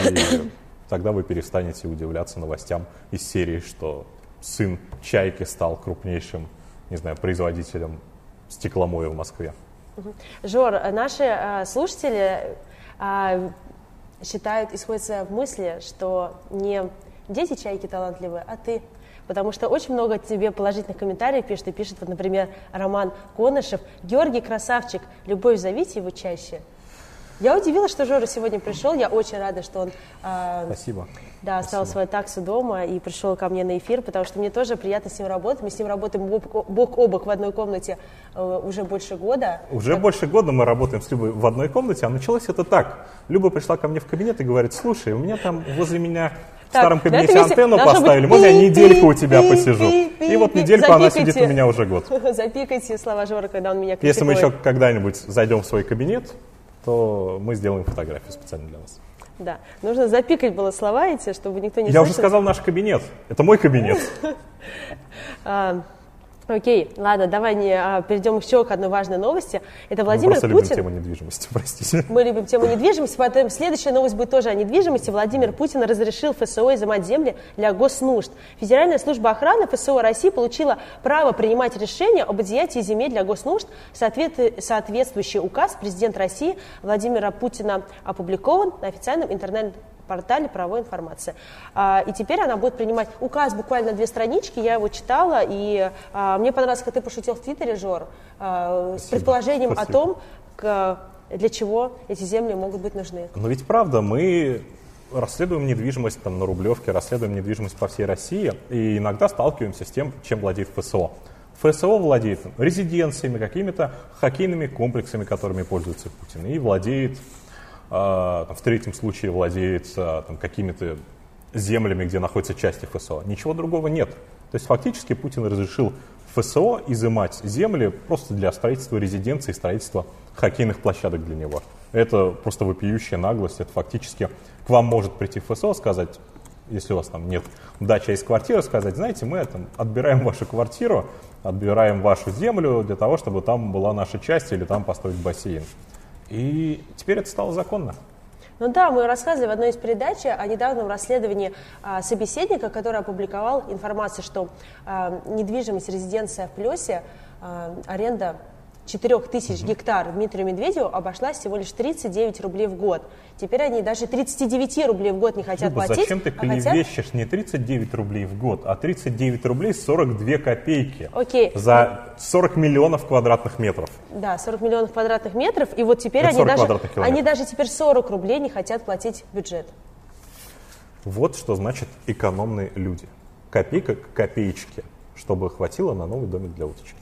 тогда вы перестанете удивляться новостям из серии, что сын Чайки стал крупнейшим, не знаю, производителем стекломоя в Москве. Жор, наши э, слушатели э, считают, исходятся в мысли, что не дети Чайки талантливые, а ты. Потому что очень много тебе положительных комментариев пишет. И пишет, вот, например, Роман Конышев. Георгий красавчик, любовь зовите его чаще. Я удивилась, что Жора сегодня пришел. Я очень рада, что он э, Спасибо. Да, оставил свою таксу дома и пришел ко мне на эфир, потому что мне тоже приятно с ним работать. Мы с ним работаем бок, бок о бок в одной комнате э, уже больше года. Уже так... больше года мы работаем с Любой в одной комнате, а началось это так. Люба пришла ко мне в кабинет и говорит, слушай, у меня там возле меня в старом кабинете антенну поставили, можно я недельку у тебя посижу? И вот недельку она сидит у меня уже год. Запикайте слова Жора, когда он меня критикует. Если мы еще когда-нибудь зайдем в свой кабинет, то мы сделаем фотографию специально для вас. Да, нужно запикать было слова эти, чтобы никто не Я слышал. уже сказал наш кабинет. Это мой кабинет. Окей, ладно, давай не, а, перейдем еще к одной важной новости. Это Владимир Мы Путин. любим тему недвижимости, простите. Мы любим тему недвижимости, поэтому следующая новость будет тоже о недвижимости. Владимир Путин разрешил ФСО изымать земли для госнужд. Федеральная служба охраны ФСО России получила право принимать решения об изъятии земель для госнужд. Соответствующий указ президента России Владимира Путина опубликован на официальном интернет портале правовой информации. А, и теперь она будет принимать указ буквально две странички, я его читала, и а, мне понравилось, как ты пошутил в Твиттере, Жор, а, с предположением Спасибо. о том, для чего эти земли могут быть нужны. Но ведь правда, мы расследуем недвижимость там, на Рублевке, расследуем недвижимость по всей России, и иногда сталкиваемся с тем, чем владеет ФСО. ФСО владеет резиденциями, какими-то хоккейными комплексами, которыми пользуется Путин, и владеет а, в третьем случае владеет а, там, какими-то землями, где находятся части ФСО. Ничего другого нет. То есть фактически Путин разрешил ФСО изымать земли просто для строительства резиденции, строительства хоккейных площадок для него. Это просто вопиющая наглость. Это фактически к вам может прийти ФСО, сказать, если у вас там нет дачи, а есть квартира, сказать, знаете, мы там, отбираем вашу квартиру, отбираем вашу землю для того, чтобы там была наша часть или там построить бассейн. И теперь это стало законно. Ну да, мы рассказывали в одной из передач о недавнем расследовании а, собеседника, который опубликовал информацию, что а, недвижимость резиденция в Плесе, а, аренда 4000 угу. гектар Дмитрию Медведеву обошлась всего лишь 39 рублей в год. Теперь они даже 39 рублей в год не хотят Люба, платить. зачем ты клевещешь а хотят... не 39 рублей в год, а 39 рублей 42 копейки Окей. за 40 миллионов квадратных метров? Да, 40 миллионов квадратных метров, и вот теперь они даже, они даже теперь 40 рублей не хотят платить бюджет. Вот что значит экономные люди. копейка к копеечке, чтобы хватило на новый домик для уточки.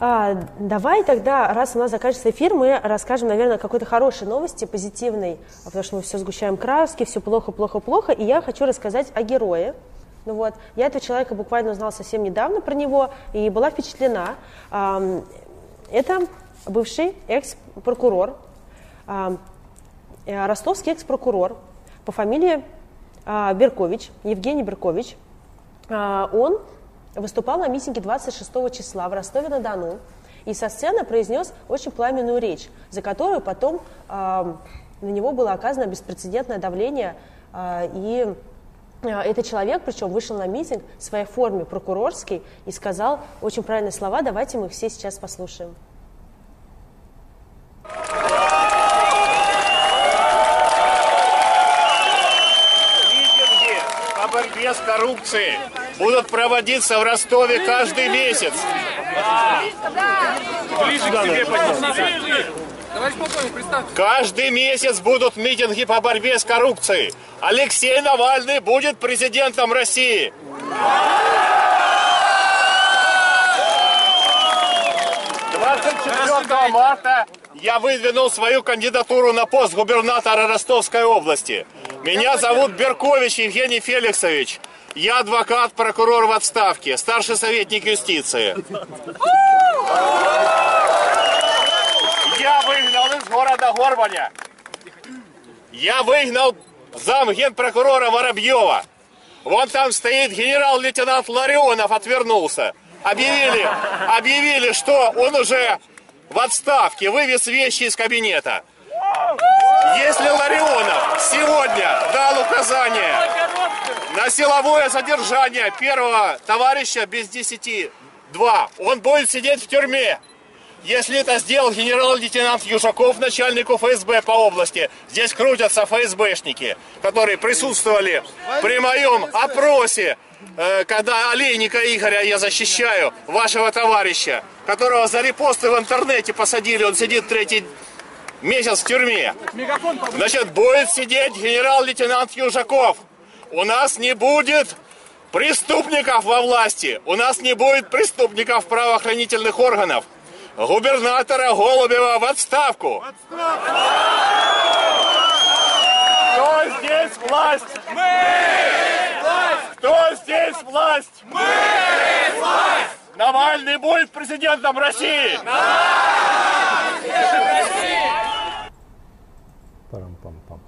А, давай тогда, раз у нас заканчивается эфир, мы расскажем, наверное, какой-то хорошей новости, позитивной, потому что мы все сгущаем краски, все плохо, плохо, плохо, и я хочу рассказать о герое. Ну вот, я этого человека буквально узнала совсем недавно про него и была впечатлена. Это бывший экс-прокурор, э, ростовский экс-прокурор по фамилии а, Беркович, Евгений Беркович. А, он выступал на митинге 26 числа в Ростове-на-Дону и со сцены произнес очень пламенную речь, за которую потом э, на него было оказано беспрецедентное давление. Э, и э, этот человек, причем, вышел на митинг в своей форме прокурорской и сказал очень правильные слова. Давайте мы их все сейчас послушаем. борьбе с коррупцией будут проводиться в Ростове каждый месяц. Каждый месяц будут митинги по борьбе с коррупцией. Алексей Навальный будет президентом России. 24 марта я выдвинул свою кандидатуру на пост губернатора Ростовской области. Меня зовут Беркович Евгений Феликсович. Я адвокат, прокурор в отставке, старший советник юстиции. Я выгнал из города Горбаня. Я выгнал зам генпрокурора Воробьева. Вон там стоит генерал-лейтенант Ларионов, отвернулся. Объявили, объявили, что он уже в отставке, вывез вещи из кабинета. Если Ларионов сегодня дал указание на силовое задержание первого товарища без 10 2, он будет сидеть в тюрьме. Если это сделал генерал-лейтенант Южаков, начальник ФСБ по области, здесь крутятся ФСБшники, которые присутствовали при моем опросе, э, когда Олейника Игоря я защищаю, вашего товарища, которого за репосты в интернете посадили, он сидит третий месяц в тюрьме. Значит, будет сидеть генерал-лейтенант Южаков. У нас не будет преступников во власти. У нас не будет преступников правоохранительных органов. Губернатора Голубева в отставку. Кто здесь власть? Мы! Власть! Кто здесь власть? Мы! Власть! Навальный будет президентом России! Парам-пам-пам.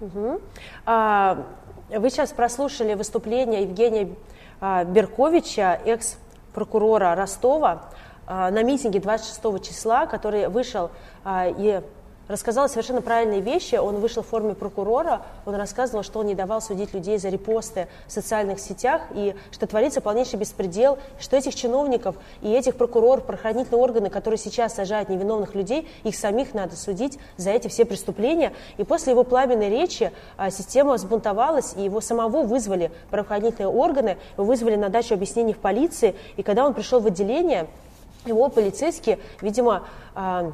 Угу. А, вы сейчас прослушали выступление Евгения а, Берковича, экс-прокурора Ростова, а, на митинге 26 числа, который вышел а, и рассказал совершенно правильные вещи. Он вышел в форме прокурора, он рассказывал, что он не давал судить людей за репосты в социальных сетях, и что творится полнейший беспредел, что этих чиновников и этих прокуроров, правоохранительные органы, которые сейчас сажают невиновных людей, их самих надо судить за эти все преступления. И после его пламенной речи а, система взбунтовалась, и его самого вызвали правоохранительные органы, его вызвали на дачу объяснений в полиции, и когда он пришел в отделение, его полицейские, видимо, а,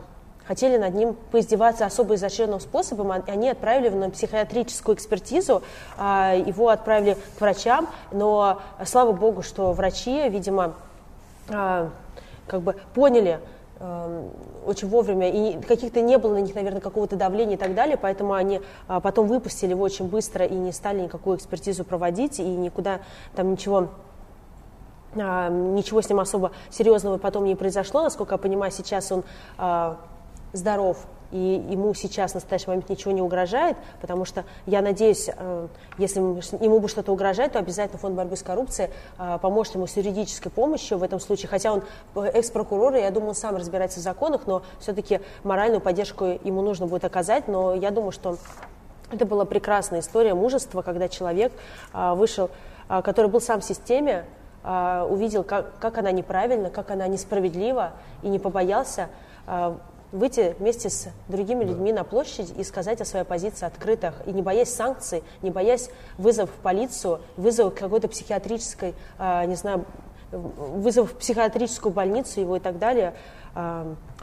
хотели над ним поиздеваться особо изощренным способом. Они отправили его на психиатрическую экспертизу, а, его отправили к врачам, но слава богу, что врачи, видимо, а, как бы поняли, а, очень вовремя, и каких-то не было на них, наверное, какого-то давления и так далее, поэтому они потом выпустили его очень быстро и не стали никакую экспертизу проводить, и никуда там ничего ничего с ним особо серьезного потом не произошло. Насколько я понимаю, сейчас он здоров, и ему сейчас в настоящий момент ничего не угрожает, потому что я надеюсь, э, если ему бы что-то угрожает, то обязательно фонд борьбы с коррупцией э, поможет ему с юридической помощью в этом случае, хотя он экс-прокурор, и я думаю, он сам разбирается в законах, но все-таки моральную поддержку ему нужно будет оказать, но я думаю, что это была прекрасная история мужества, когда человек э, вышел, который был сам в системе, увидел, как, как она неправильна, как она несправедлива, и не побоялся выйти вместе с другими людьми на площадь и сказать о своей позиции открыто, и не боясь санкций, не боясь вызов в полицию, вызов какой-то психиатрической, э, не знаю, вызов в психиатрическую больницу его и так далее.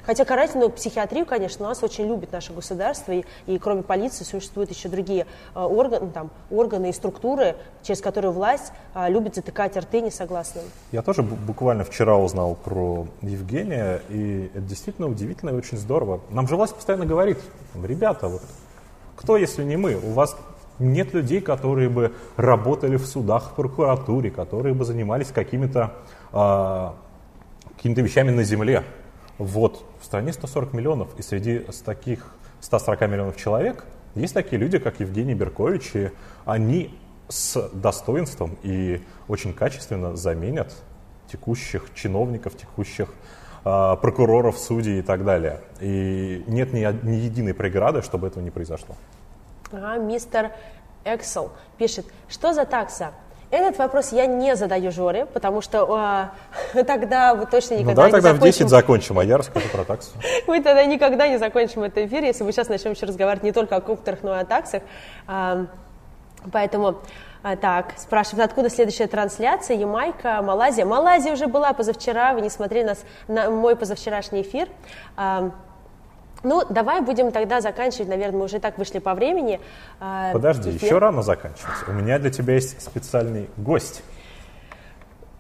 Хотя карательную психиатрию, конечно, у нас очень любит наше государство, и, и кроме полиции существуют еще другие э, органы, там, органы и структуры, через которые власть э, любит затыкать рты несогласным. Я тоже буквально вчера узнал про Евгения, и это действительно удивительно и очень здорово. Нам же власть постоянно говорит, ребята, вот кто, если не мы? У вас нет людей, которые бы работали в судах, в прокуратуре, которые бы занимались какими-то э, какими вещами на земле. Вот, в стране 140 миллионов, и среди таких 140 миллионов человек есть такие люди, как Евгений Беркович, и они с достоинством и очень качественно заменят текущих чиновников, текущих э, прокуроров, судей и так далее. И нет ни, ни единой преграды, чтобы этого не произошло. Ага, мистер Эксел пишет, что за такса? Этот вопрос я не задаю Жоре, потому что э, тогда вы точно никогда ну, давай не тогда закончим. в 10 закончим, а я расскажу про таксу. Мы тогда никогда не закончим этот эфир, если мы сейчас начнем еще разговаривать не только о компьютерах, но и о таксах. А, поэтому а, так, спрашивают, откуда следующая трансляция? Ямайка, Малайзия. Малайзия уже была позавчера, вы не смотрели нас на мой позавчерашний эфир. А, ну, давай будем тогда заканчивать, наверное, мы уже так вышли по времени. А, Подожди, эфир. еще рано заканчивать. У меня для тебя есть специальный гость.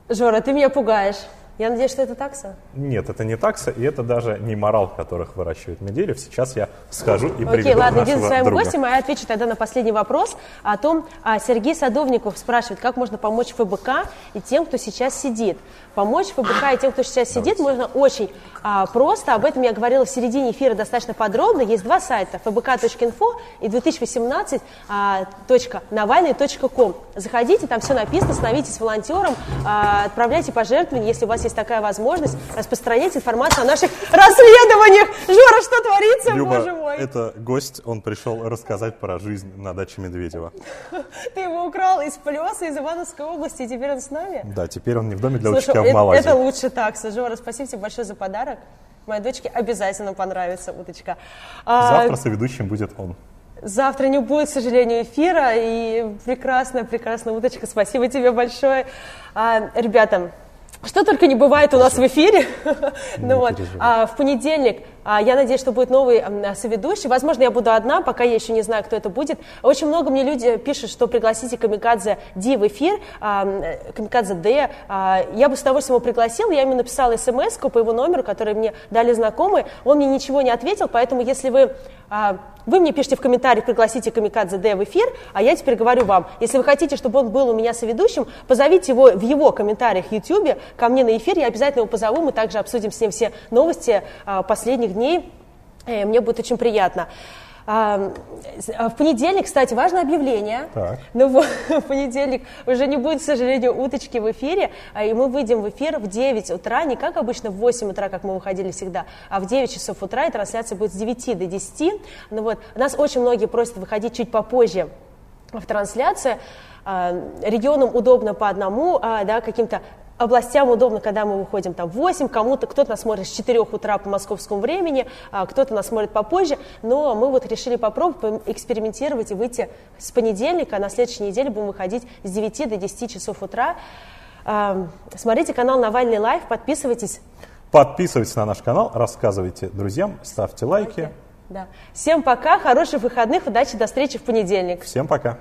Жора, ты меня пугаешь. Я надеюсь, что это такса? Нет, это не такса, и это даже не морал, которых выращивают Медведев. Сейчас я схожу и Окей, приведу ладно, иди за своим друга. гостем, а я отвечу тогда на последний вопрос о том, а Сергей Садовников спрашивает, как можно помочь ФБК и тем, кто сейчас сидит. Помочь ФБК и тем, кто сейчас сидит, можно очень а, просто. Об этом я говорила в середине эфира достаточно подробно. Есть два сайта, fbk.info и 2018.навальный.ком. А, Заходите, там все написано, становитесь волонтером, а, отправляйте пожертвования, если у вас есть такая возможность, распространять информацию о наших расследованиях. Жора, что творится, Люба, боже мой? это гость, он пришел рассказать про жизнь на даче Медведева. Ты его украл из Плеса, из Ивановской области, и теперь он с нами? Да, теперь он не в доме для Слушай, в Малайзии. Это лучше такса. Жора, спасибо тебе большое за подарок. Моей дочке обязательно понравится уточка. А, Завтра а, соведущим будет он. Завтра не будет, к сожалению, эфира. И прекрасная, прекрасная уточка. Спасибо тебе большое. А, ребята, что только не бывает у нас в эфире. ну вот, а, в понедельник я надеюсь, что будет новый соведущий. Возможно, я буду одна, пока я еще не знаю, кто это будет. Очень много мне люди пишут, что пригласите Камикадзе Ди в эфир, а, Камикадзе Д. А, я бы с удовольствием его пригласила. Я ему написала смс по его номеру, который мне дали знакомые. Он мне ничего не ответил, поэтому если вы вы мне пишите в комментариях, пригласите Камикадзе Д в эфир, а я теперь говорю вам, если вы хотите, чтобы он был у меня соведущим, позовите его в его комментариях в YouTube ко мне на эфир, я обязательно его позову, мы также обсудим с ним все новости последних дней. Э, мне будет очень приятно. А, в понедельник, кстати, важное объявление. Так. Ну, в понедельник уже не будет, к сожалению, уточки в эфире, а, и мы выйдем в эфир в 9 утра, не как обычно в 8 утра, как мы выходили всегда, а в 9 часов утра, и трансляция будет с 9 до 10. Ну вот, нас очень многие просят выходить чуть попозже в трансляцию. А, регионам удобно по одному, да, каким-то областям удобно, когда мы выходим там в 8, кому-то, кто-то нас смотрит с 4 утра по московскому времени, а кто-то нас смотрит попозже, но мы вот решили попробовать экспериментировать и выйти с понедельника, а на следующей неделе будем выходить с 9 до 10 часов утра. А, смотрите канал Навальный Лайв, подписывайтесь. Подписывайтесь на наш канал, рассказывайте друзьям, ставьте лайки. Да. Всем пока, хороших выходных, удачи, до встречи в понедельник. Всем пока.